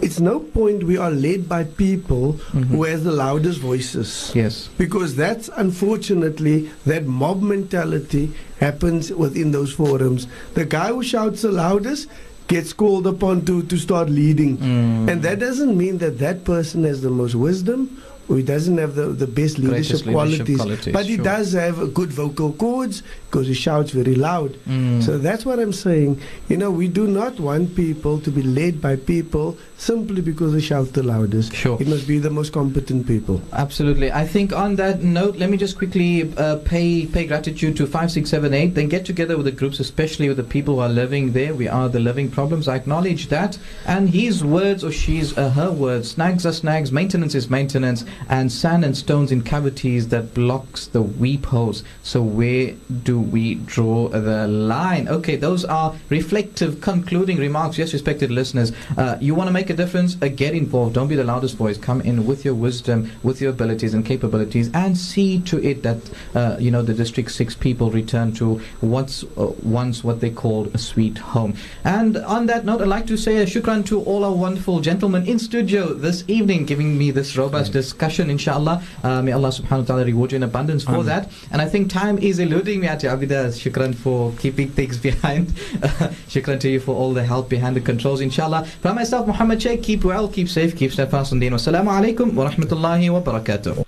it's no point we are led by people who has the loudest voices. Mm-hmm. Yes. Because that's unfortunately that mob mentality happens within those forums. The guy who shouts the loudest gets called upon to, to start leading. Mm. And that doesn't mean that that person has the most wisdom he doesn't have the, the best leadership, leadership qualities, qualities, but he sure. does have good vocal cords because he shouts very loud. Mm. So that's what I'm saying. You know, we do not want people to be led by people simply because they shout the loudest. Sure. It must be the most competent people. Absolutely. I think on that note, let me just quickly uh, pay pay gratitude to 5678. Then get together with the groups, especially with the people who are living there. We are the living problems. I acknowledge that. And his words or she's uh, her words. Snags are snags. Maintenance is maintenance. And sand and stones in cavities that blocks the weep holes. So where do we draw the line? Okay, those are reflective, concluding remarks. Yes, respected listeners, uh, you want to make a difference? Uh, get involved. Don't be the loudest voice. Come in with your wisdom, with your abilities and capabilities, and see to it that uh, you know the District Six people return to what's uh, once what they called a sweet home. And on that note, I'd like to say a shukran to all our wonderful gentlemen in studio this evening, giving me this robust discussion. Inshallah, uh, may Allah Subhanahu wa Taala reward you in abundance for Amen. that. And I think time is eluding me, Ati Abida. Shukran for keeping things behind. shukran to you for all the help behind the controls, inshallah. From myself, Muhammad Sheikh, keep well, keep safe, keep steadfast in deen. Wassalamu alaikum wa rahmatullahi wa barakatuh.